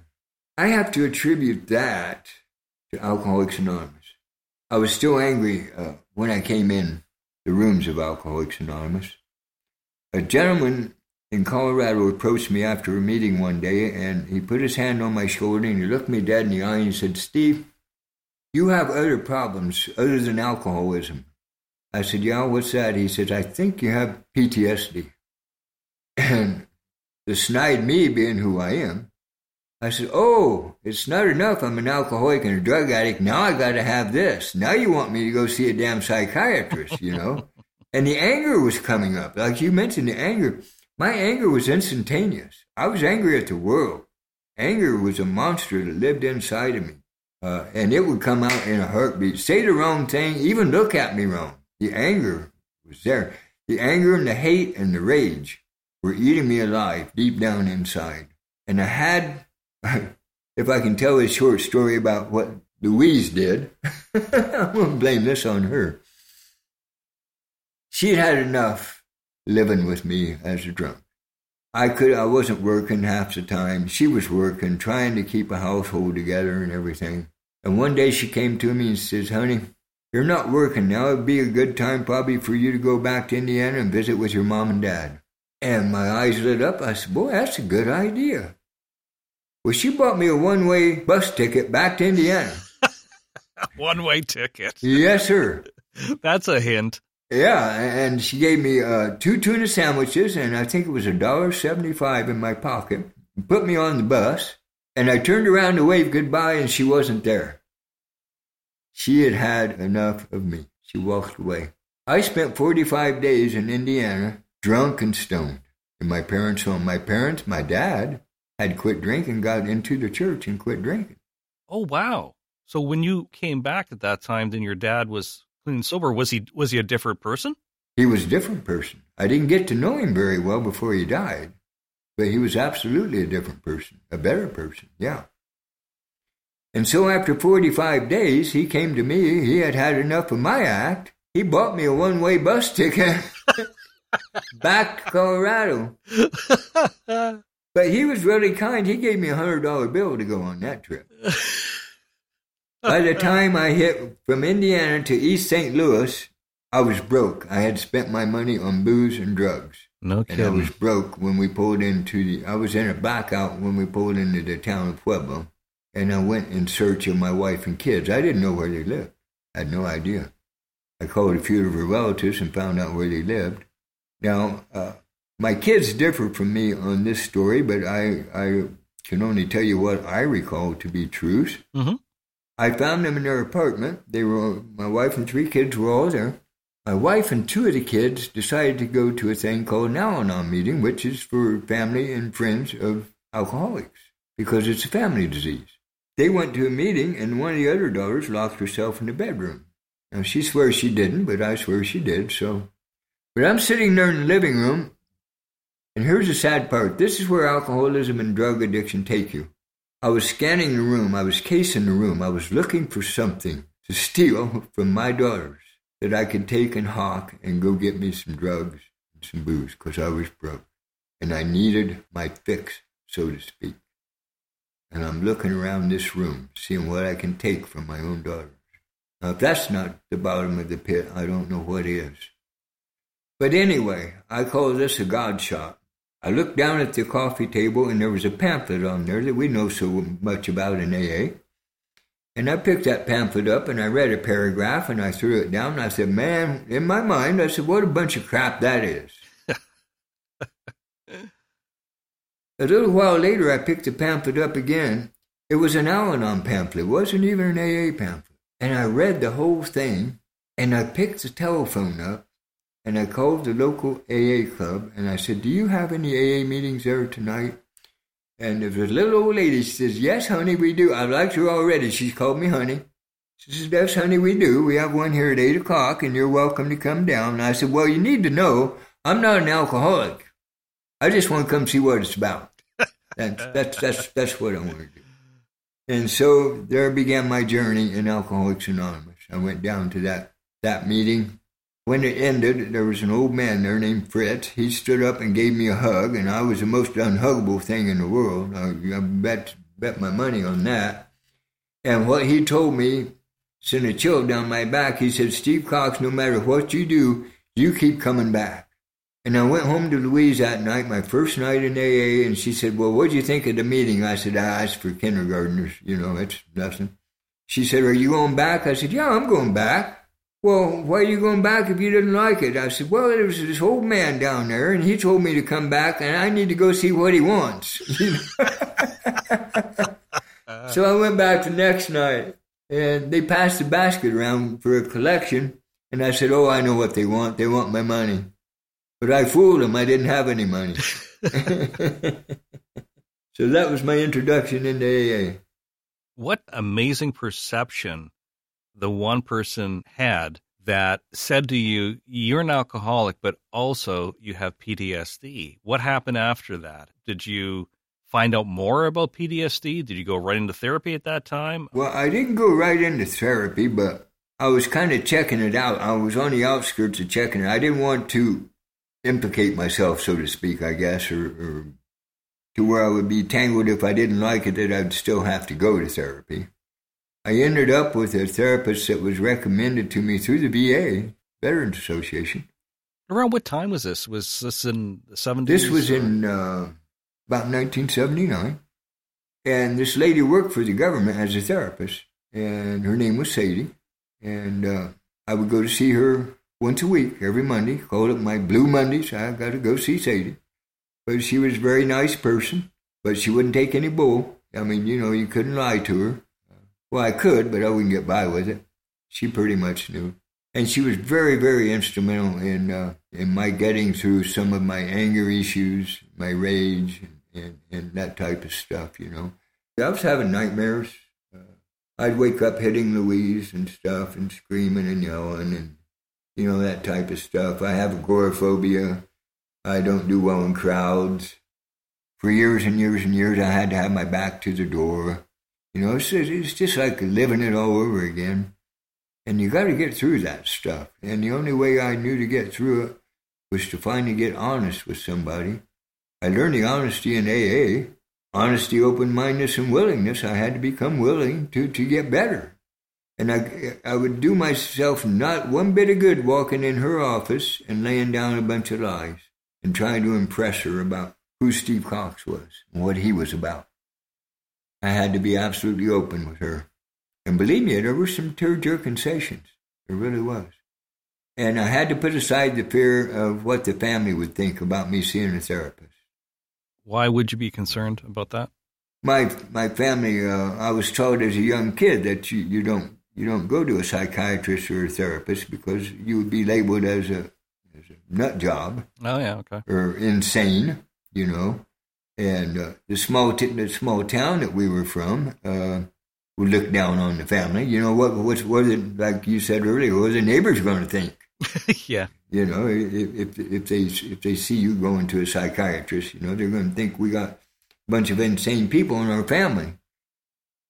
[SPEAKER 2] I have to attribute that to Alcoholics Anonymous. I was still angry uh, when I came in the rooms of Alcoholics Anonymous. A gentleman in Colorado approached me after a meeting one day, and he put his hand on my shoulder and he looked me dead in the eye and he said, "Steve, You have other problems other than alcoholism. I said, Yeah, what's that? He said, I think you have PTSD. And the snide me being who I am, I said, Oh, it's not enough. I'm an alcoholic and a drug addict. Now I got to have this. Now you want me to go see a damn psychiatrist, you know? and the anger was coming up. Like you mentioned, the anger. My anger was instantaneous. I was angry at the world. Anger was a monster that lived inside of me. Uh, and it would come out in a heartbeat. Say the wrong thing, even look at me wrong. The anger was there. The anger and the hate and the rage were eating me alive deep down inside. And I had if I can tell a short story about what Louise did, going to blame this on her. She had had enough living with me as a drunk. I could I wasn't working half the time. She was working, trying to keep a household together and everything. And one day she came to me and says, Honey, you're not working now. It'd be a good time probably for you to go back to Indiana and visit with your mom and dad. And my eyes lit up. I said, Boy, that's a good idea. Well, she bought me a one way bus ticket back to Indiana.
[SPEAKER 1] one way ticket.
[SPEAKER 2] Yes, sir.
[SPEAKER 1] That's a hint.
[SPEAKER 2] Yeah, and she gave me uh, two tuna sandwiches, and I think it was a dollar seventy-five in my pocket. Put me on the bus, and I turned around to wave goodbye, and she wasn't there. She had had enough of me. She walked away. I spent forty-five days in Indiana, drunk and stoned, in my parents' home. My parents, my dad, had quit drinking, got into the church and quit drinking.
[SPEAKER 1] Oh wow! So when you came back at that time, then your dad was clean sober. Was he was he a different person?
[SPEAKER 2] He was a different person. I didn't get to know him very well before he died, but he was absolutely a different person, a better person. Yeah. And so after 45 days, he came to me. He had had enough of my act. He bought me a one way bus ticket back to Colorado. But he was really kind. He gave me a hundred dollar bill to go on that trip. By the time I hit from Indiana to East St. Louis, I was broke. I had spent my money on booze and drugs.
[SPEAKER 1] No kidding.
[SPEAKER 2] And I was broke when we pulled into the. I was in a blackout when we pulled into the town of Pueblo, and I went in search of my wife and kids. I didn't know where they lived. I had no idea. I called a few of her relatives and found out where they lived. Now, uh, my kids differ from me on this story, but I, I can only tell you what I recall to be truths.
[SPEAKER 1] Mm-hmm.
[SPEAKER 2] I found them in their apartment. They were my wife and three kids were all there. My wife and two of the kids decided to go to a thing called Al-Anon meeting, which is for family and friends of alcoholics because it's a family disease. They went to a meeting, and one of the other daughters locked herself in the bedroom. Now she swears she didn't, but I swear she did. So, but I'm sitting there in the living room, and here's the sad part this is where alcoholism and drug addiction take you. I was scanning the room, I was casing the room, I was looking for something to steal from my daughters that I could take and hawk and go get me some drugs and some booze because I was broke. And I needed my fix, so to speak. And I'm looking around this room, seeing what I can take from my own daughters. Now, if that's not the bottom of the pit, I don't know what is. But anyway, I call this a God shot. I looked down at the coffee table and there was a pamphlet on there that we know so much about in AA. And I picked that pamphlet up and I read a paragraph and I threw it down and I said, Man, in my mind, I said, What a bunch of crap that is. a little while later, I picked the pamphlet up again. It was an Al Anon pamphlet, it wasn't even an AA pamphlet. And I read the whole thing and I picked the telephone up and I called the local AA club and I said, Do you have any AA meetings there tonight? And there was a little old lady. She says, Yes, honey, we do. I've liked her already. She's called me honey. She says, Yes, honey, we do. We have one here at 8 o'clock and you're welcome to come down. And I said, Well, you need to know I'm not an alcoholic. I just want to come see what it's about. That's, that's, that's, that's what I want to do. And so there began my journey in Alcoholics Anonymous. I went down to that, that meeting when it ended, there was an old man there named Fritz. He stood up and gave me a hug, and I was the most unhuggable thing in the world. I, I bet bet my money on that. And what he told me sent a chill down my back. He said, Steve Cox, no matter what you do, you keep coming back. And I went home to Louise that night, my first night in AA, and she said, Well, what'd you think of the meeting? I said, Ah, it's for kindergartners, you know, it's nothing. she said, Are you going back? I said, Yeah, I'm going back. Well, why are you going back if you didn't like it? I said, Well, there was this old man down there, and he told me to come back, and I need to go see what he wants. Uh-huh. so I went back the next night, and they passed the basket around for a collection, and I said, Oh, I know what they want. They want my money. But I fooled them. I didn't have any money. so that was my introduction into AA.
[SPEAKER 1] What amazing perception the one person had that said to you, You're an alcoholic, but also you have PTSD. What happened after that? Did you find out more about PTSD? Did you go right into therapy at that time?
[SPEAKER 2] Well, I didn't go right into therapy, but I was kind of checking it out. I was on the outskirts of checking it. I didn't want to implicate myself, so to speak, I guess, or, or to where I would be tangled if I didn't like it, that I'd still have to go to therapy. I ended up with a therapist that was recommended to me through the VA, Veterans Association.
[SPEAKER 1] Around what time was this? Was this in the 70s?
[SPEAKER 2] This was or? in uh, about 1979. And this lady worked for the government as a therapist, and her name was Sadie. And uh, I would go to see her once a week, every Monday. Called it my Blue Mondays. I got to go see Sadie. But she was a very nice person, but she wouldn't take any bull. I mean, you know, you couldn't lie to her. Well, I could, but I wouldn't get by with it. She pretty much knew. And she was very, very instrumental in uh, in my getting through some of my anger issues, my rage, and, and, that type of stuff, you know. I was having nightmares. Uh, I'd wake up hitting Louise and stuff and screaming and yelling and, you know, that type of stuff. I have agoraphobia. I don't do well in crowds. For years and years and years, I had to have my back to the door. You know, it's, it's just like living it all over again. And you got to get through that stuff. And the only way I knew to get through it was to finally get honest with somebody. I learned the honesty in AA. Honesty, open mindedness, and willingness. I had to become willing to, to get better. And I, I would do myself not one bit of good walking in her office and laying down a bunch of lies and trying to impress her about who Steve Cox was and what he was about. I had to be absolutely open with her. And believe me, there were some tear jerking sessions. There really was. And I had to put aside the fear of what the family would think about me seeing a therapist.
[SPEAKER 1] Why would you be concerned about that?
[SPEAKER 2] My my family, uh, I was taught as a young kid that you, you don't you don't go to a psychiatrist or a therapist because you would be labeled as a as a nut job.
[SPEAKER 1] Oh yeah, okay.
[SPEAKER 2] Or insane, you know and uh, the small t- the small town that we were from uh, would look down on the family. You know what? What was it like you said earlier? What was the neighbors going to think?
[SPEAKER 1] yeah.
[SPEAKER 2] You know, if if they if they see you going to a psychiatrist, you know they're going to think we got a bunch of insane people in our family.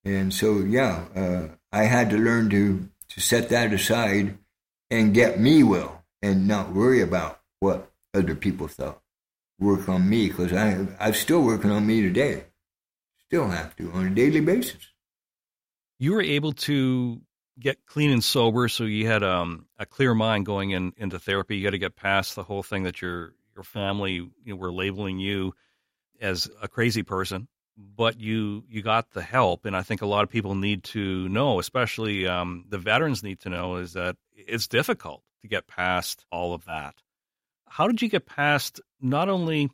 [SPEAKER 2] And so, yeah, uh, I had to learn to to set that aside and get me well, and not worry about what other people thought work on me because I I'm still working on me today. Still have to on a daily basis.
[SPEAKER 1] You were able to get clean and sober, so you had um, a clear mind going in into therapy. You got to get past the whole thing that your your family you know, were labeling you as a crazy person, but you you got the help, and I think a lot of people need to know, especially um, the veterans need to know, is that it's difficult to get past all of that how did you get past not only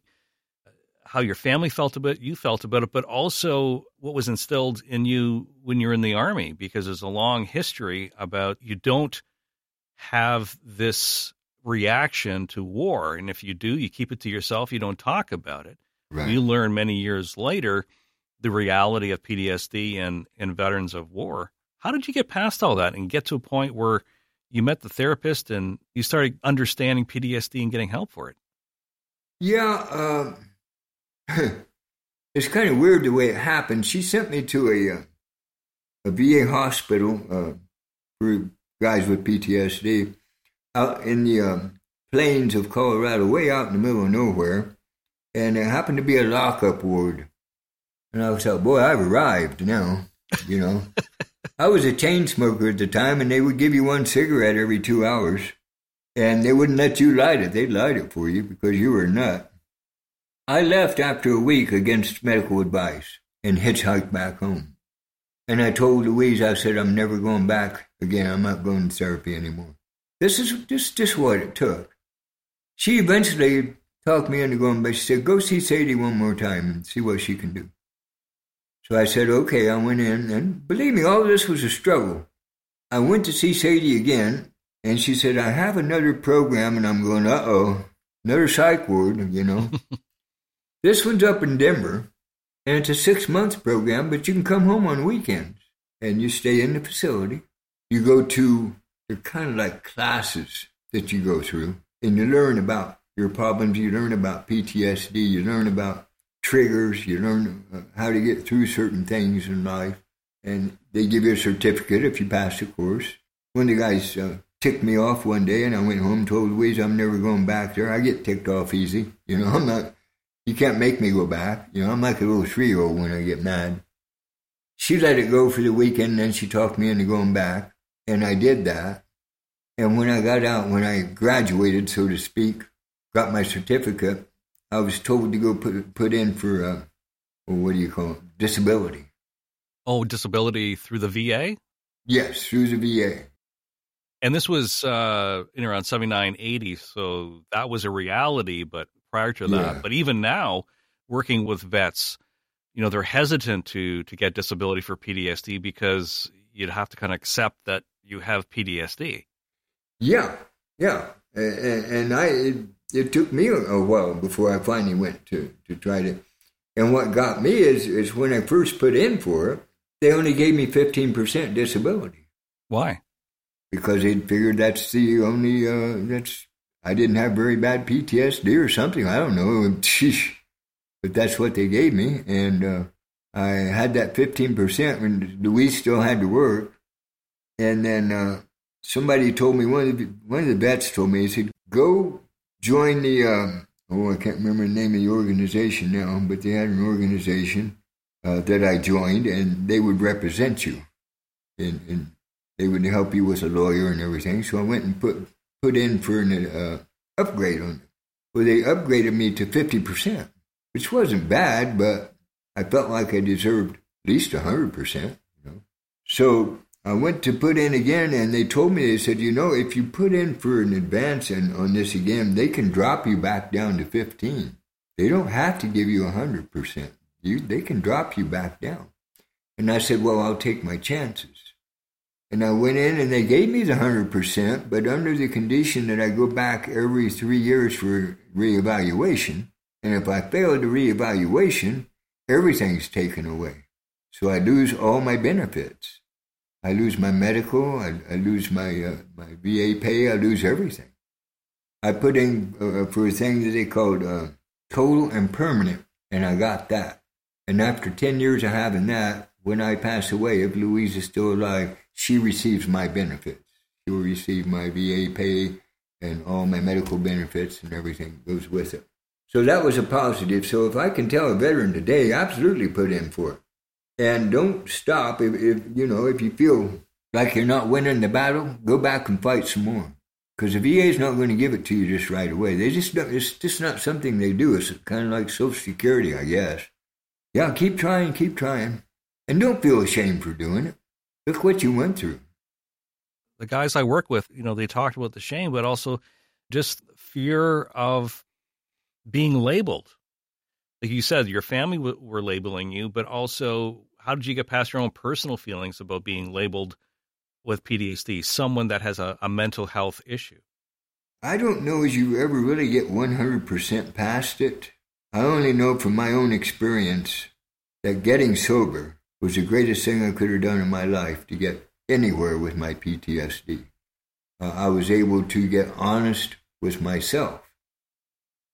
[SPEAKER 1] how your family felt about it, you felt about it, but also what was instilled in you when you're in the army? Because there's a long history about you don't have this reaction to war, and if you do, you keep it to yourself. You don't talk about it. Right. You learn many years later the reality of PTSD and and veterans of war. How did you get past all that and get to a point where you met the therapist and you started understanding PTSD and getting help for it.
[SPEAKER 2] Yeah, uh, it's kind of weird the way it happened. She sent me to a uh, a VA hospital uh, for guys with PTSD out in the uh, plains of Colorado, way out in the middle of nowhere, and it happened to be a lockup ward. And I was like, boy, I've arrived now, you know. I was a chain smoker at the time, and they would give you one cigarette every two hours, and they wouldn't let you light it. They'd light it for you because you were a nut. I left after a week against medical advice and hitchhiked back home. And I told Louise, I said, I'm never going back again. I'm not going to therapy anymore. This is just, just what it took. She eventually talked me into going but She said, Go see Sadie one more time and see what she can do. So I said, Okay. I went in, and believe me, all this was a struggle. I went to see Sadie again, and she said, I have another program, and I'm going, Uh oh, another psych ward, you know. this one's up in Denver, and it's a six month program, but you can come home on weekends and you stay in the facility. You go to, they're kind of like classes that you go through, and you learn about your problems, you learn about PTSD, you learn about triggers, you learn uh, how to get through certain things in life, and they give you a certificate if you pass the course. One of the guys uh, ticked me off one day, and I went home, told Louise I'm never going back there. I get ticked off easy, you know. I'm not. You can't make me go back. You know, I'm like a little three year old when I get mad. She let it go for the weekend, and then she talked me into going back, and I did that. And when I got out, when I graduated, so to speak, got my certificate, I was told to go put put in for uh, what do you call it, disability.
[SPEAKER 1] Oh, disability through the VA.
[SPEAKER 2] Yes, through the VA.
[SPEAKER 1] And this was uh, in around 79, 80, so that was a reality. But prior to that,
[SPEAKER 2] Yeah.
[SPEAKER 1] but even now, working with vets, you know, they're hesitant to to get disability for PTSD because you'd have to kind of accept that you have PTSD.
[SPEAKER 2] Yeah, yeah, and, and I it, it took me a, a while before I finally went to to try to. And what got me is is when I first put in for it, they only gave me fifteen percent disability
[SPEAKER 1] Why?
[SPEAKER 2] Because they figured that's the only uh, that's I didn't have very bad PTSD or something. I don't know, but that's what they gave me, and uh, I had that fifteen percent when Louise still had to work, and then. Uh, somebody told me one of the one of the vets told me he said go join the um, oh I can't remember the name of the organization now but they had an organization uh, that I joined and they would represent you and, and they would help you with a lawyer and everything so I went and put put in for an uh, upgrade on it well they upgraded me to fifty percent which wasn't bad but I felt like I deserved at least hundred percent you know so I went to put in again, and they told me they said, you know, if you put in for an advance and on this again, they can drop you back down to fifteen. They don't have to give you hundred percent. You they can drop you back down. And I said, well, I'll take my chances. And I went in, and they gave me the hundred percent, but under the condition that I go back every three years for reevaluation. And if I fail the reevaluation, everything's taken away. So I lose all my benefits. I lose my medical, I, I lose my uh, my VA pay, I lose everything. I put in uh, for a thing that they called uh, total and permanent, and I got that. And after 10 years of having that, when I pass away, if Louise is still alive, she receives my benefits. She will receive my VA pay and all my medical benefits and everything goes with it. So that was a positive. So if I can tell a veteran today, absolutely put in for it. And don't stop if, if you know if you feel like you're not winning the battle go back and fight some more. Because the va is not going to give it to you just right away. They just don't, it's just not something they do. It's kind of like social security i guess. Yeah keep trying keep trying. And don't feel ashamed for doing it look what you went through
[SPEAKER 1] The guys I work with, you know, they talked about the shame, but also just fear of being labeled. Like you said, your family w- were labeling you, but also how did you get past your own personal feelings about being labeled with PTSD, someone that has a, a mental health issue?
[SPEAKER 2] I don't know as you ever really get 100% past it. I only know from my own experience that getting sober was the greatest thing I could have done in my life to get anywhere with my PTSD. Uh, I was able to get honest with myself.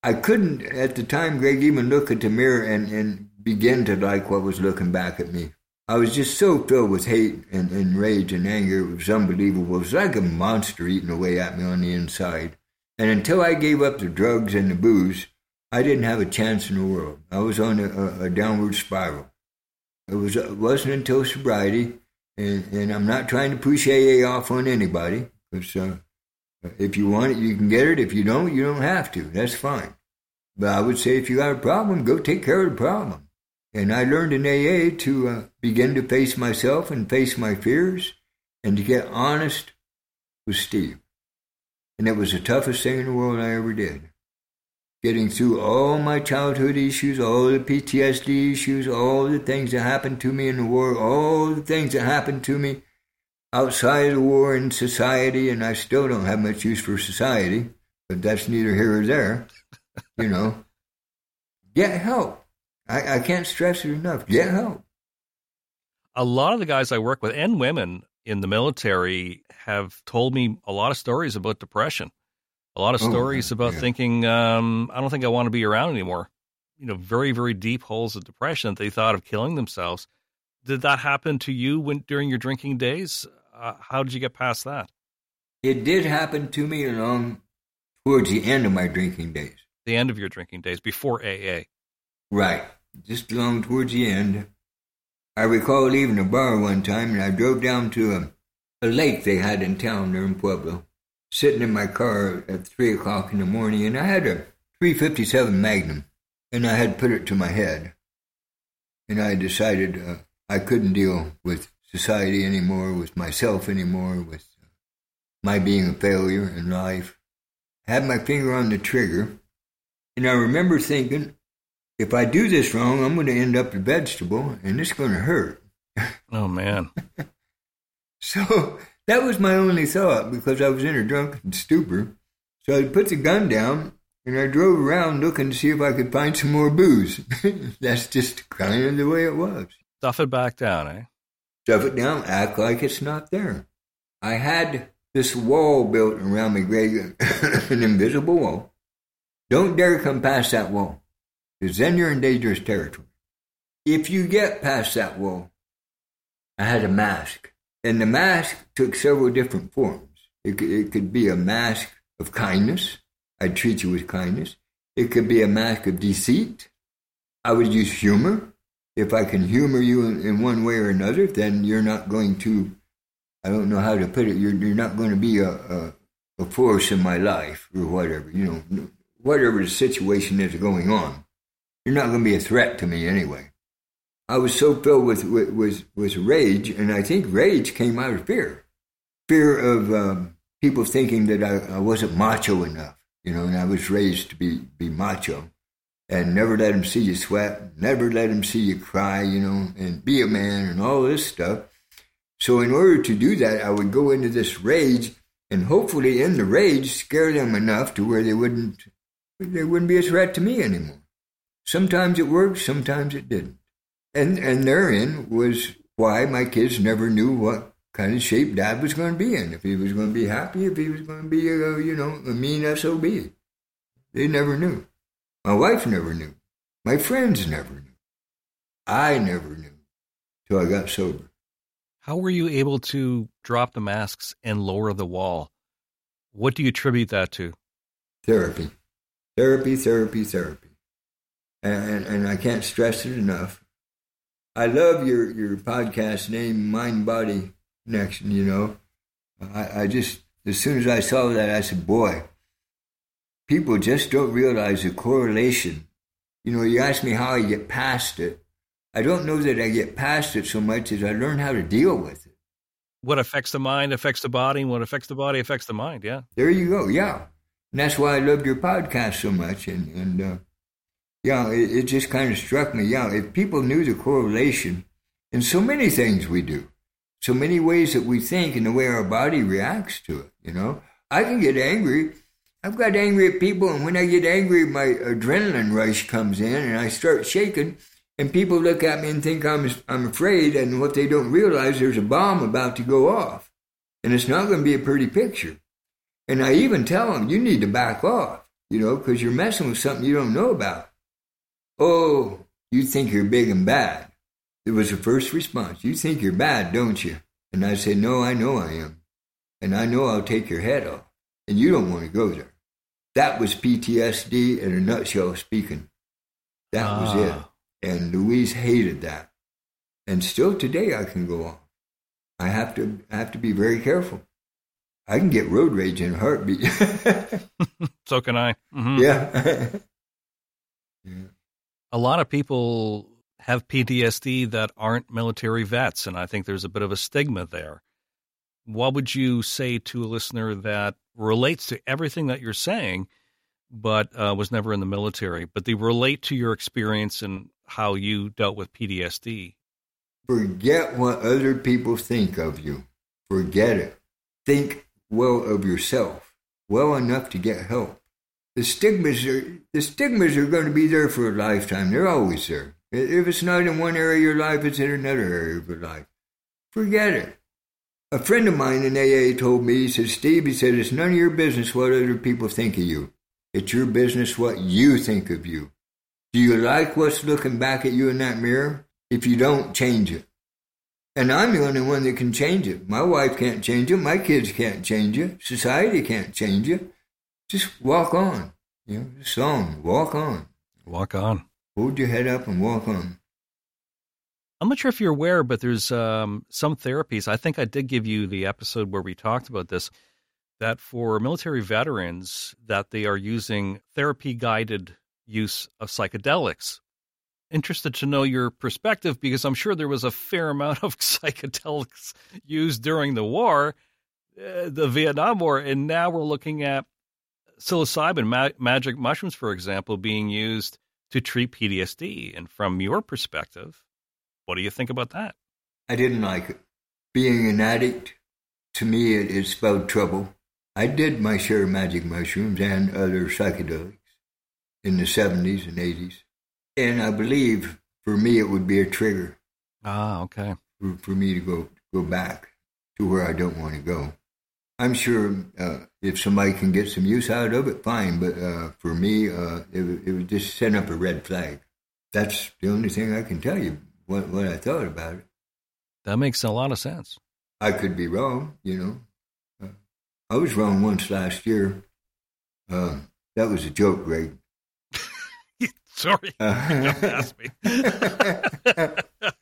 [SPEAKER 2] I couldn't, at the time, Greg, even look at the mirror and, and begin to like what was looking back at me. I was just so filled with hate and, and rage and anger. It was unbelievable. It was like a monster eating away at me on the inside. And until I gave up the drugs and the booze, I didn't have a chance in the world. I was on a, a, a downward spiral. It was it wasn't until sobriety, and, and I'm not trying to push AA off on anybody, uh, if you want it, you can get it. If you don't, you don't have to. That's fine. But I would say if you got a problem, go take care of the problem. And I learned in AA to uh, begin to face myself and face my fears and to get honest with Steve. And it was the toughest thing in the world I ever did. Getting through all my childhood issues, all the PTSD issues, all the things that happened to me in the war, all the things that happened to me outside of the war in society, and I still don't have much use for society, but that's neither here or there. you know, get help. I, I can't stress it enough. Get help.
[SPEAKER 1] A lot of the guys I work with and women in the military have told me a lot of stories about depression. A lot of
[SPEAKER 2] Oh,
[SPEAKER 1] stories about
[SPEAKER 2] yeah.
[SPEAKER 1] thinking, um, I don't think I want to be around anymore. You know, very, very deep holes of depression. They thought of killing themselves. Did that happen to you when during your drinking days? Uh, how did you get past that?
[SPEAKER 2] It did happen to me along towards the end of my drinking days.
[SPEAKER 1] The end of your drinking days before AA.
[SPEAKER 2] Right. Just along towards the end. I recall leaving a bar one time and I drove down to a, a lake they had in town there in Pueblo, sitting in my car at 3 o'clock in the morning, and I had a 357 Magnum, and I had put it to my head. And I decided uh, I couldn't deal with society anymore, with myself anymore, with my being a failure in life. I had my finger on the trigger, and I remember thinking, if I do this wrong, I'm going to end up a vegetable, and it's going to hurt.
[SPEAKER 1] Oh man.
[SPEAKER 2] So that was my only thought because I was in a drunken stupor. So I put the gun down and I drove around looking to see if I could find some more booze. That's just kind of the way it was.
[SPEAKER 1] Stuff it back down, eh?
[SPEAKER 2] Stuff it down, act like it's not there. I had this wall built around me, Greg, an invisible wall. Don't dare come past that wall, because then you're in dangerous territory. If you get past that wall, I had a mask, and the mask took several different forms. It could, it could be a mask of kindness. I'd treat you with kindness. It could be a mask of deceit. I would use humor. If I can humor you in, in one way or another, then you're not going to, I don't know how to put it, you're, you're not going to be a, a, a force in my life or whatever, you know, whatever the situation is going on. You're not going to be a threat to me anyway. I was so filled with, with, with, rage, and I think rage came out of fear. Fear of um, people thinking that I, I wasn't macho enough, you know, and I was raised to be, be macho and never let them see you sweat, never let them see you cry, you know, and be a man and all this stuff. So in order to do that, I would go into this rage and hopefully in the rage scare them enough to where they wouldn't they wouldn't be a threat to me anymore. Sometimes it worked, sometimes it didn't. And and therein was why my kids never knew what kind of shape dad was going to be in. If he was going to be happy, if he was going to be a, you know, a mean SOB. They never knew. My wife never knew. My friends never knew. I never knew till I got sober.
[SPEAKER 1] How were you able to drop the masks and lower the wall? What do you attribute that to?
[SPEAKER 2] Therapy. Therapy, therapy, therapy. And, and, and I can't stress it enough. I love your, your podcast name, Mind Body Connection, you know. I, I just, as soon as I saw that, I said, boy, people just don't realize the correlation. You know, you ask me how I get past it. I don't know that I get past it so much as I learn how to deal with it.
[SPEAKER 1] What affects the mind affects the body, and what affects the body affects the mind. Yeah.
[SPEAKER 2] There you go. Yeah. And that's why I loved your podcast so much. And, and uh, yeah, it, it just kind of struck me. Yeah, if people knew the correlation in so many things we do, so many ways that we think and the way our body reacts to it, you know, I can get angry. I've got angry at people, and when I get angry, my adrenaline rush comes in, and I start shaking. And people look at me and think I'm I'm afraid, and what they don't realize there's a bomb about to go off, and it's not going to be a pretty picture. And I even tell them, you need to back off, you know, because you're messing with something you don't know about. Oh, you think you're big and bad. It was the first response. You think you're bad, don't you? And I said, no, I know I am. And I know I'll take your head off. And you don't want to go there. That was PTSD in a nutshell speaking. That was it.
[SPEAKER 1] Ah.
[SPEAKER 2] And Louise hated that. And still today I can go on. I have to I have to be very careful. I can get road rage in a heartbeat.
[SPEAKER 1] So can I. Mhm.
[SPEAKER 2] yeah. yeah.
[SPEAKER 1] A lot of people have PTSD that aren't military vets, and I think there's a bit of a stigma there. What would you say to a listener that relates to everything that you're saying, but uh, was never in the military, but they relate to your experience and how you dealt with PTSD?
[SPEAKER 2] Forget what other people think of you. Forget it. Think well of yourself, well enough to get help. The stigmas are the stigmas are going to be there for a lifetime. They're always there. If it's not in one area of your life, it's in another area of your life. Forget it. A friend of mine in AA told me, he said, Steve, he said, it's none of your business what other people think of you. It's your business what you think of you. Do you like what's looking back at you in that mirror? If you don't, change it. And I'm the only one that can change it. My wife can't change it. My kids can't change it. Society can't change it. Just walk on. You know, the song, walk on.
[SPEAKER 1] Walk on.
[SPEAKER 2] Hold your head up and walk on.
[SPEAKER 1] I'm not sure if you're aware, but there's um, some therapies. I think I did give you the episode where we talked about this. That for military veterans, that they are using therapy guided use of psychedelics. Interested to know your perspective because I'm sure there was a fair amount of psychedelics used during the war, uh, the Vietnam War, and now we're looking at psilocybin, ma- magic mushrooms, for example, being used to treat PTSD. And from your perspective, what do you think about that?
[SPEAKER 2] I didn't like it. Being an addict, to me, it, it spelled trouble. I did my share of magic mushrooms and other psychedelics in the 70s and 80s. And I believe for me, it would be a trigger.
[SPEAKER 1] Ah, okay.
[SPEAKER 2] For, for me to go, go back to where I don't want to go. I'm sure uh, if somebody can get some use out of it, fine. But uh, for me, uh, it, it would just send up a red flag. That's the only thing I can tell you what, what I thought about it.
[SPEAKER 1] That makes a lot of sense.
[SPEAKER 2] I could be wrong, you know. Uh, I was wrong once last year. Uh, that was a joke, Greg.
[SPEAKER 1] Sorry, uh, don't ask me.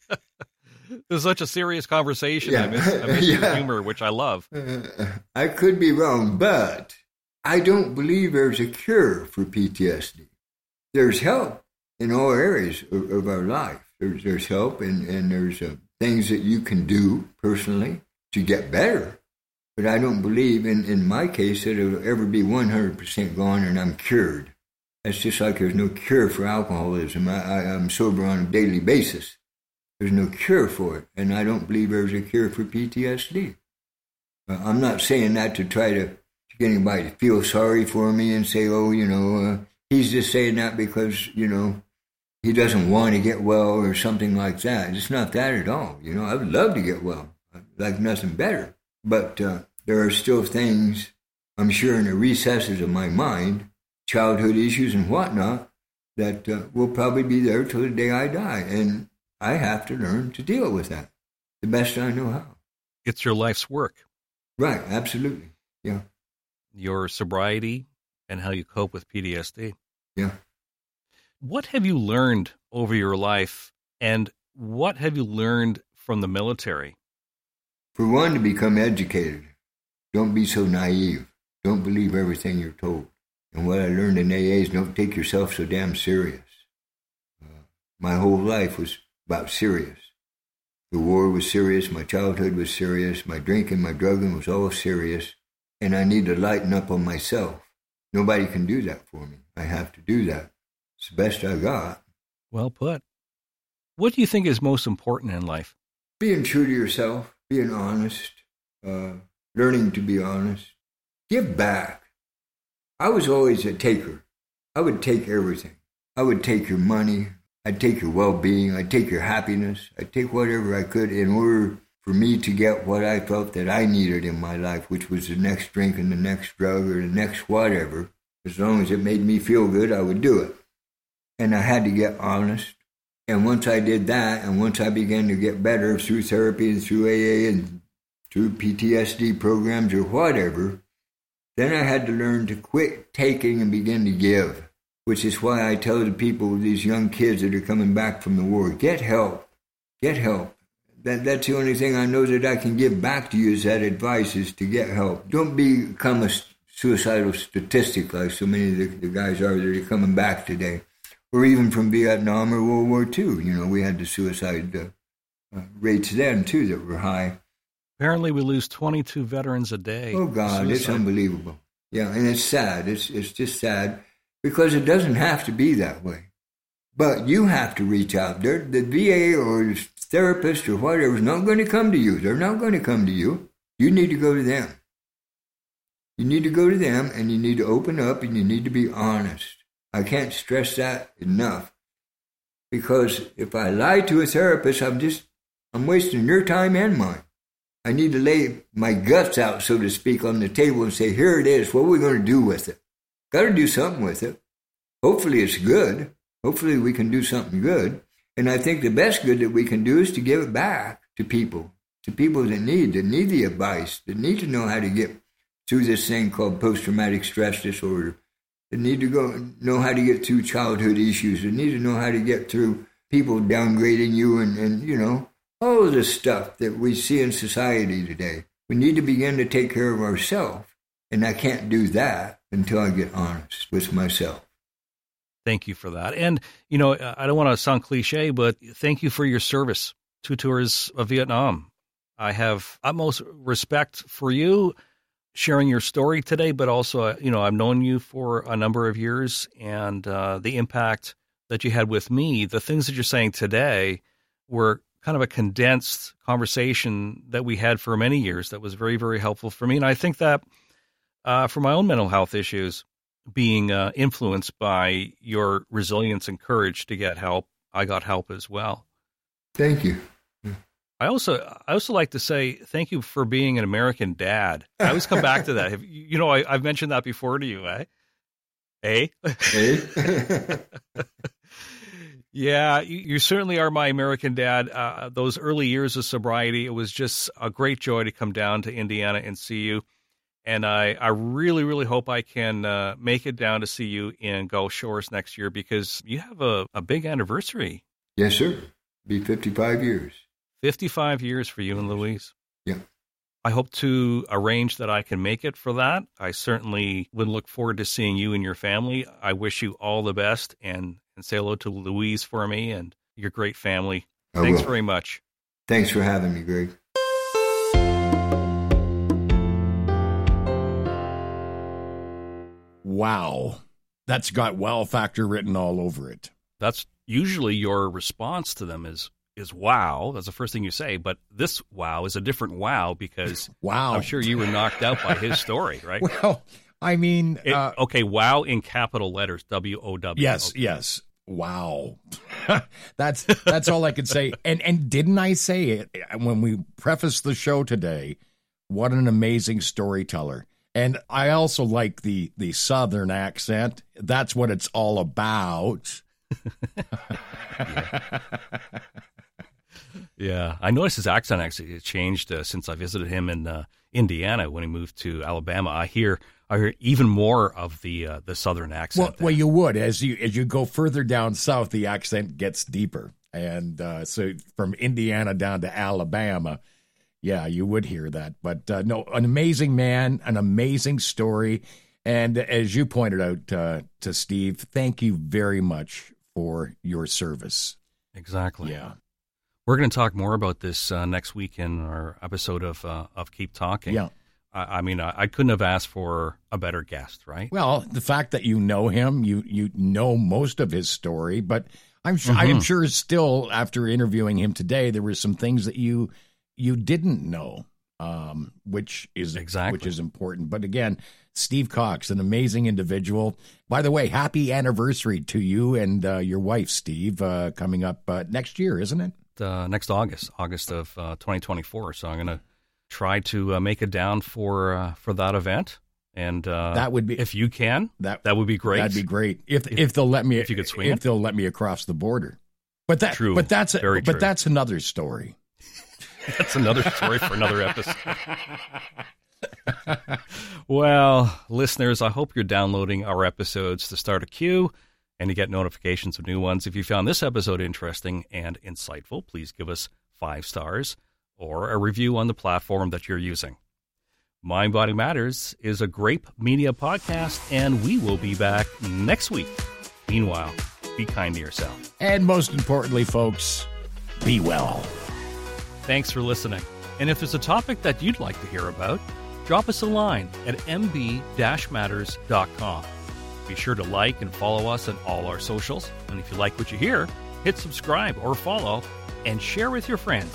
[SPEAKER 1] It is such a serious conversation. Yeah. I miss, I miss yeah. humor, which I love.
[SPEAKER 2] I could be wrong, but I don't believe there's a cure for PTSD. There's help in all areas of, of our life. There's, there's help, and, and there's uh, things that you can do personally to get better. But I don't believe, in, in my case, that it'll ever be 100% gone and I'm cured. That's just like there's no cure for alcoholism. I, I, I'm sober on a daily basis. There's no cure for it, and I don't believe there's a cure for PTSD. Uh, I'm not saying that to try to, to get anybody to feel sorry for me and say, oh, you know, uh, he's just saying that because, you know, he doesn't want to get well or something like that. It's not that at all. You know, I would love to get well. I'd like nothing better. But uh, there are still things, I'm sure, in the recesses of my mind, childhood issues and whatnot, that uh, will probably be there till the day I die. And I have to learn to deal with that the best I know how.
[SPEAKER 1] It's your life's work.
[SPEAKER 2] Right, absolutely. Yeah.
[SPEAKER 1] Your sobriety and how you cope with PTSD.
[SPEAKER 2] Yeah.
[SPEAKER 1] What have you learned over your life and what have you learned from the military?
[SPEAKER 2] For one, to become educated. Don't be so naive. Don't believe everything you're told. And what I learned in AA is don't take yourself so damn serious. Uh, my whole life was about serious. The war was serious, my childhood was serious, my drinking, my drugging was all serious, and I need to lighten up on myself. Nobody can do that for me. I have to do that. It's the best I got.
[SPEAKER 1] Well put. What do you think is most important in life?
[SPEAKER 2] Being true to yourself, being honest, uh, learning to be honest, give back. I was always a taker. I would take everything. I would take your money. I'd take your well being, I'd take your happiness, I'd take whatever I could in order for me to get what I felt that I needed in my life, which was the next drink and the next drug or the next whatever. As long as it made me feel good, I would do it. And I had to get honest. And once I did that, and once I began to get better through therapy and through AA and through PTSD programs or whatever, then I had to learn to quit taking and begin to give which is why I tell the people, these young kids that are coming back from the war, get help. Get help. That, that's the only thing I know that I can give back to you is that advice is to get help. Don't become a suicidal statistic like so many of the, the guys are that are coming back today. or even from Vietnam or World War II. You know, we had the suicide uh, uh, rates then too that were high.
[SPEAKER 1] Apparently, we lose 22 veterans a day.
[SPEAKER 2] Oh God, suicide. it's unbelievable. Yeah, and it's sad. It's it's just sad because it doesn't have to be that way. But you have to reach out. They're, the VA or the therapist or whatever is not going to come to you. They're not going to come to you. You need to go to them. You need to go to them and you need to open up and you need to be honest. I can't stress that enough. Because if I lie to a therapist, I'm just, I'm wasting your time and mine. I need to lay my guts out, so to speak, on the table and say, here it is. What are we going to do with it? Got to do something with it. Hopefully it's good. Hopefully we can do something good. And I think the best good that we can do is to give it back to people, to people that need, that need the advice, that need to know how to get through this thing called post traumatic stress disorder, that need to go know how to get through childhood issues, that need to know how to get through people downgrading you and, and you know, all of the stuff that we see in society today. We need to begin to take care of ourselves. And I can't do that until I get honest with myself.
[SPEAKER 1] Thank you for that. And, you know, I don't want two sound cliche, but thank you for your service. to tours of Vietnam. I have utmost respect for you sharing your story today, but also, uh, you know, I've known you for a number of years and uh, the impact that you had with me. The things that you're saying today were kind of a condensed conversation that we had for many years that was very, very helpful for me. And I think that uh, for my own mental health issues, being uh, influenced by your resilience and courage to get help. I got help as well.
[SPEAKER 2] Thank you.
[SPEAKER 1] I also I also like to say thank you for being an American dad. I always come back to that. Have, you know, I, have mentioned that before to you, eh? Eh? Eh? yeah, you, you, certainly are my American dad. Uh, those early years of sobriety, it was just a great joy to come down to Indiana and see you and I, I really, really hope I can uh, make it down to see you in Gulf Shores next year because you have a, a big anniversary.
[SPEAKER 2] Yes, sir. Be 55 years.
[SPEAKER 1] 55 years for you and Louise.
[SPEAKER 2] Yeah.
[SPEAKER 1] I hope to arrange that I can make it for that. I certainly would look forward to seeing you and your family. I wish you all the best and, and say hello to Louise for me and your great family. I Thanks will. very much.
[SPEAKER 2] Thanks for having me, Greg.
[SPEAKER 3] Wow. That's got wow factor written all over it.
[SPEAKER 1] That's usually your response to them is is wow. That's the first thing you say. But this wow is a different wow because
[SPEAKER 3] wow.
[SPEAKER 1] I'm sure you were knocked out by his story, right?
[SPEAKER 3] Well, I mean,
[SPEAKER 1] it, uh, okay, wow in capital letters, W O W.
[SPEAKER 3] Yes,
[SPEAKER 1] okay.
[SPEAKER 3] yes. Wow. that's that's all I could say. And and didn't I say it when we prefaced the show today? What an amazing storyteller. And I also like the the southern accent. That's what it's all about.
[SPEAKER 1] yeah. yeah. I noticed his accent actually changed uh, since I visited him in uh, Indiana when he moved to Alabama. I hear I hear even more of the uh, the southern accent.
[SPEAKER 3] Well, well, you would as you as you go further down south, the accent gets deeper, and uh, so from Indiana down to Alabama yeah, you would hear that. But uh, no, an amazing man, an amazing story. And as you pointed out uh, to Steve, thank you very much for your service.
[SPEAKER 1] Exactly.
[SPEAKER 3] Yeah.
[SPEAKER 1] We're going to talk more about this uh, next week in our episode of uh, of Keep Talking.
[SPEAKER 3] Yeah.
[SPEAKER 1] I, I mean, I, I, couldn't have asked for a better guest, right?
[SPEAKER 3] Well, the fact that you know him, you you know most of his story, but I'm sure mm-hmm. I'm sure still after interviewing him today, there were some things that you you didn't know, um, which is
[SPEAKER 1] exactly
[SPEAKER 3] which is important. But again, Steve Cox, an amazing individual. By the way, happy anniversary to you and uh, your wife, Steve, uh, coming up uh, next year, isn't it?
[SPEAKER 1] Uh, next August, August of uh, 2024. So I'm going to try to uh, make it down for for that event. And
[SPEAKER 3] that would be
[SPEAKER 1] if you can. That that would be great.
[SPEAKER 3] That'd be great if if, if they'll let me
[SPEAKER 1] if you could swing
[SPEAKER 3] if
[SPEAKER 1] it.
[SPEAKER 3] they'll let me across the border. But that
[SPEAKER 1] true.
[SPEAKER 3] but that's a,
[SPEAKER 1] Very
[SPEAKER 3] but
[SPEAKER 1] true.
[SPEAKER 3] that's another story.
[SPEAKER 1] That's another story for another episode. well, listeners, I hope you're downloading our episodes to start a queue and to get notifications of new ones. If you found this episode interesting and insightful, please give us five stars or a review on the platform that you're using. Mind Body Matters is a Graype Media podcast, and we will be back next week. Meanwhile, be kind to yourself.
[SPEAKER 3] And most importantly, folks, be well.
[SPEAKER 1] Thanks for listening. And if there's a topic that you'd like to hear about, drop us a line at mb-matters.com. Be sure to like and follow us on all our socials. And if you like what you hear, hit subscribe or follow and share with your friends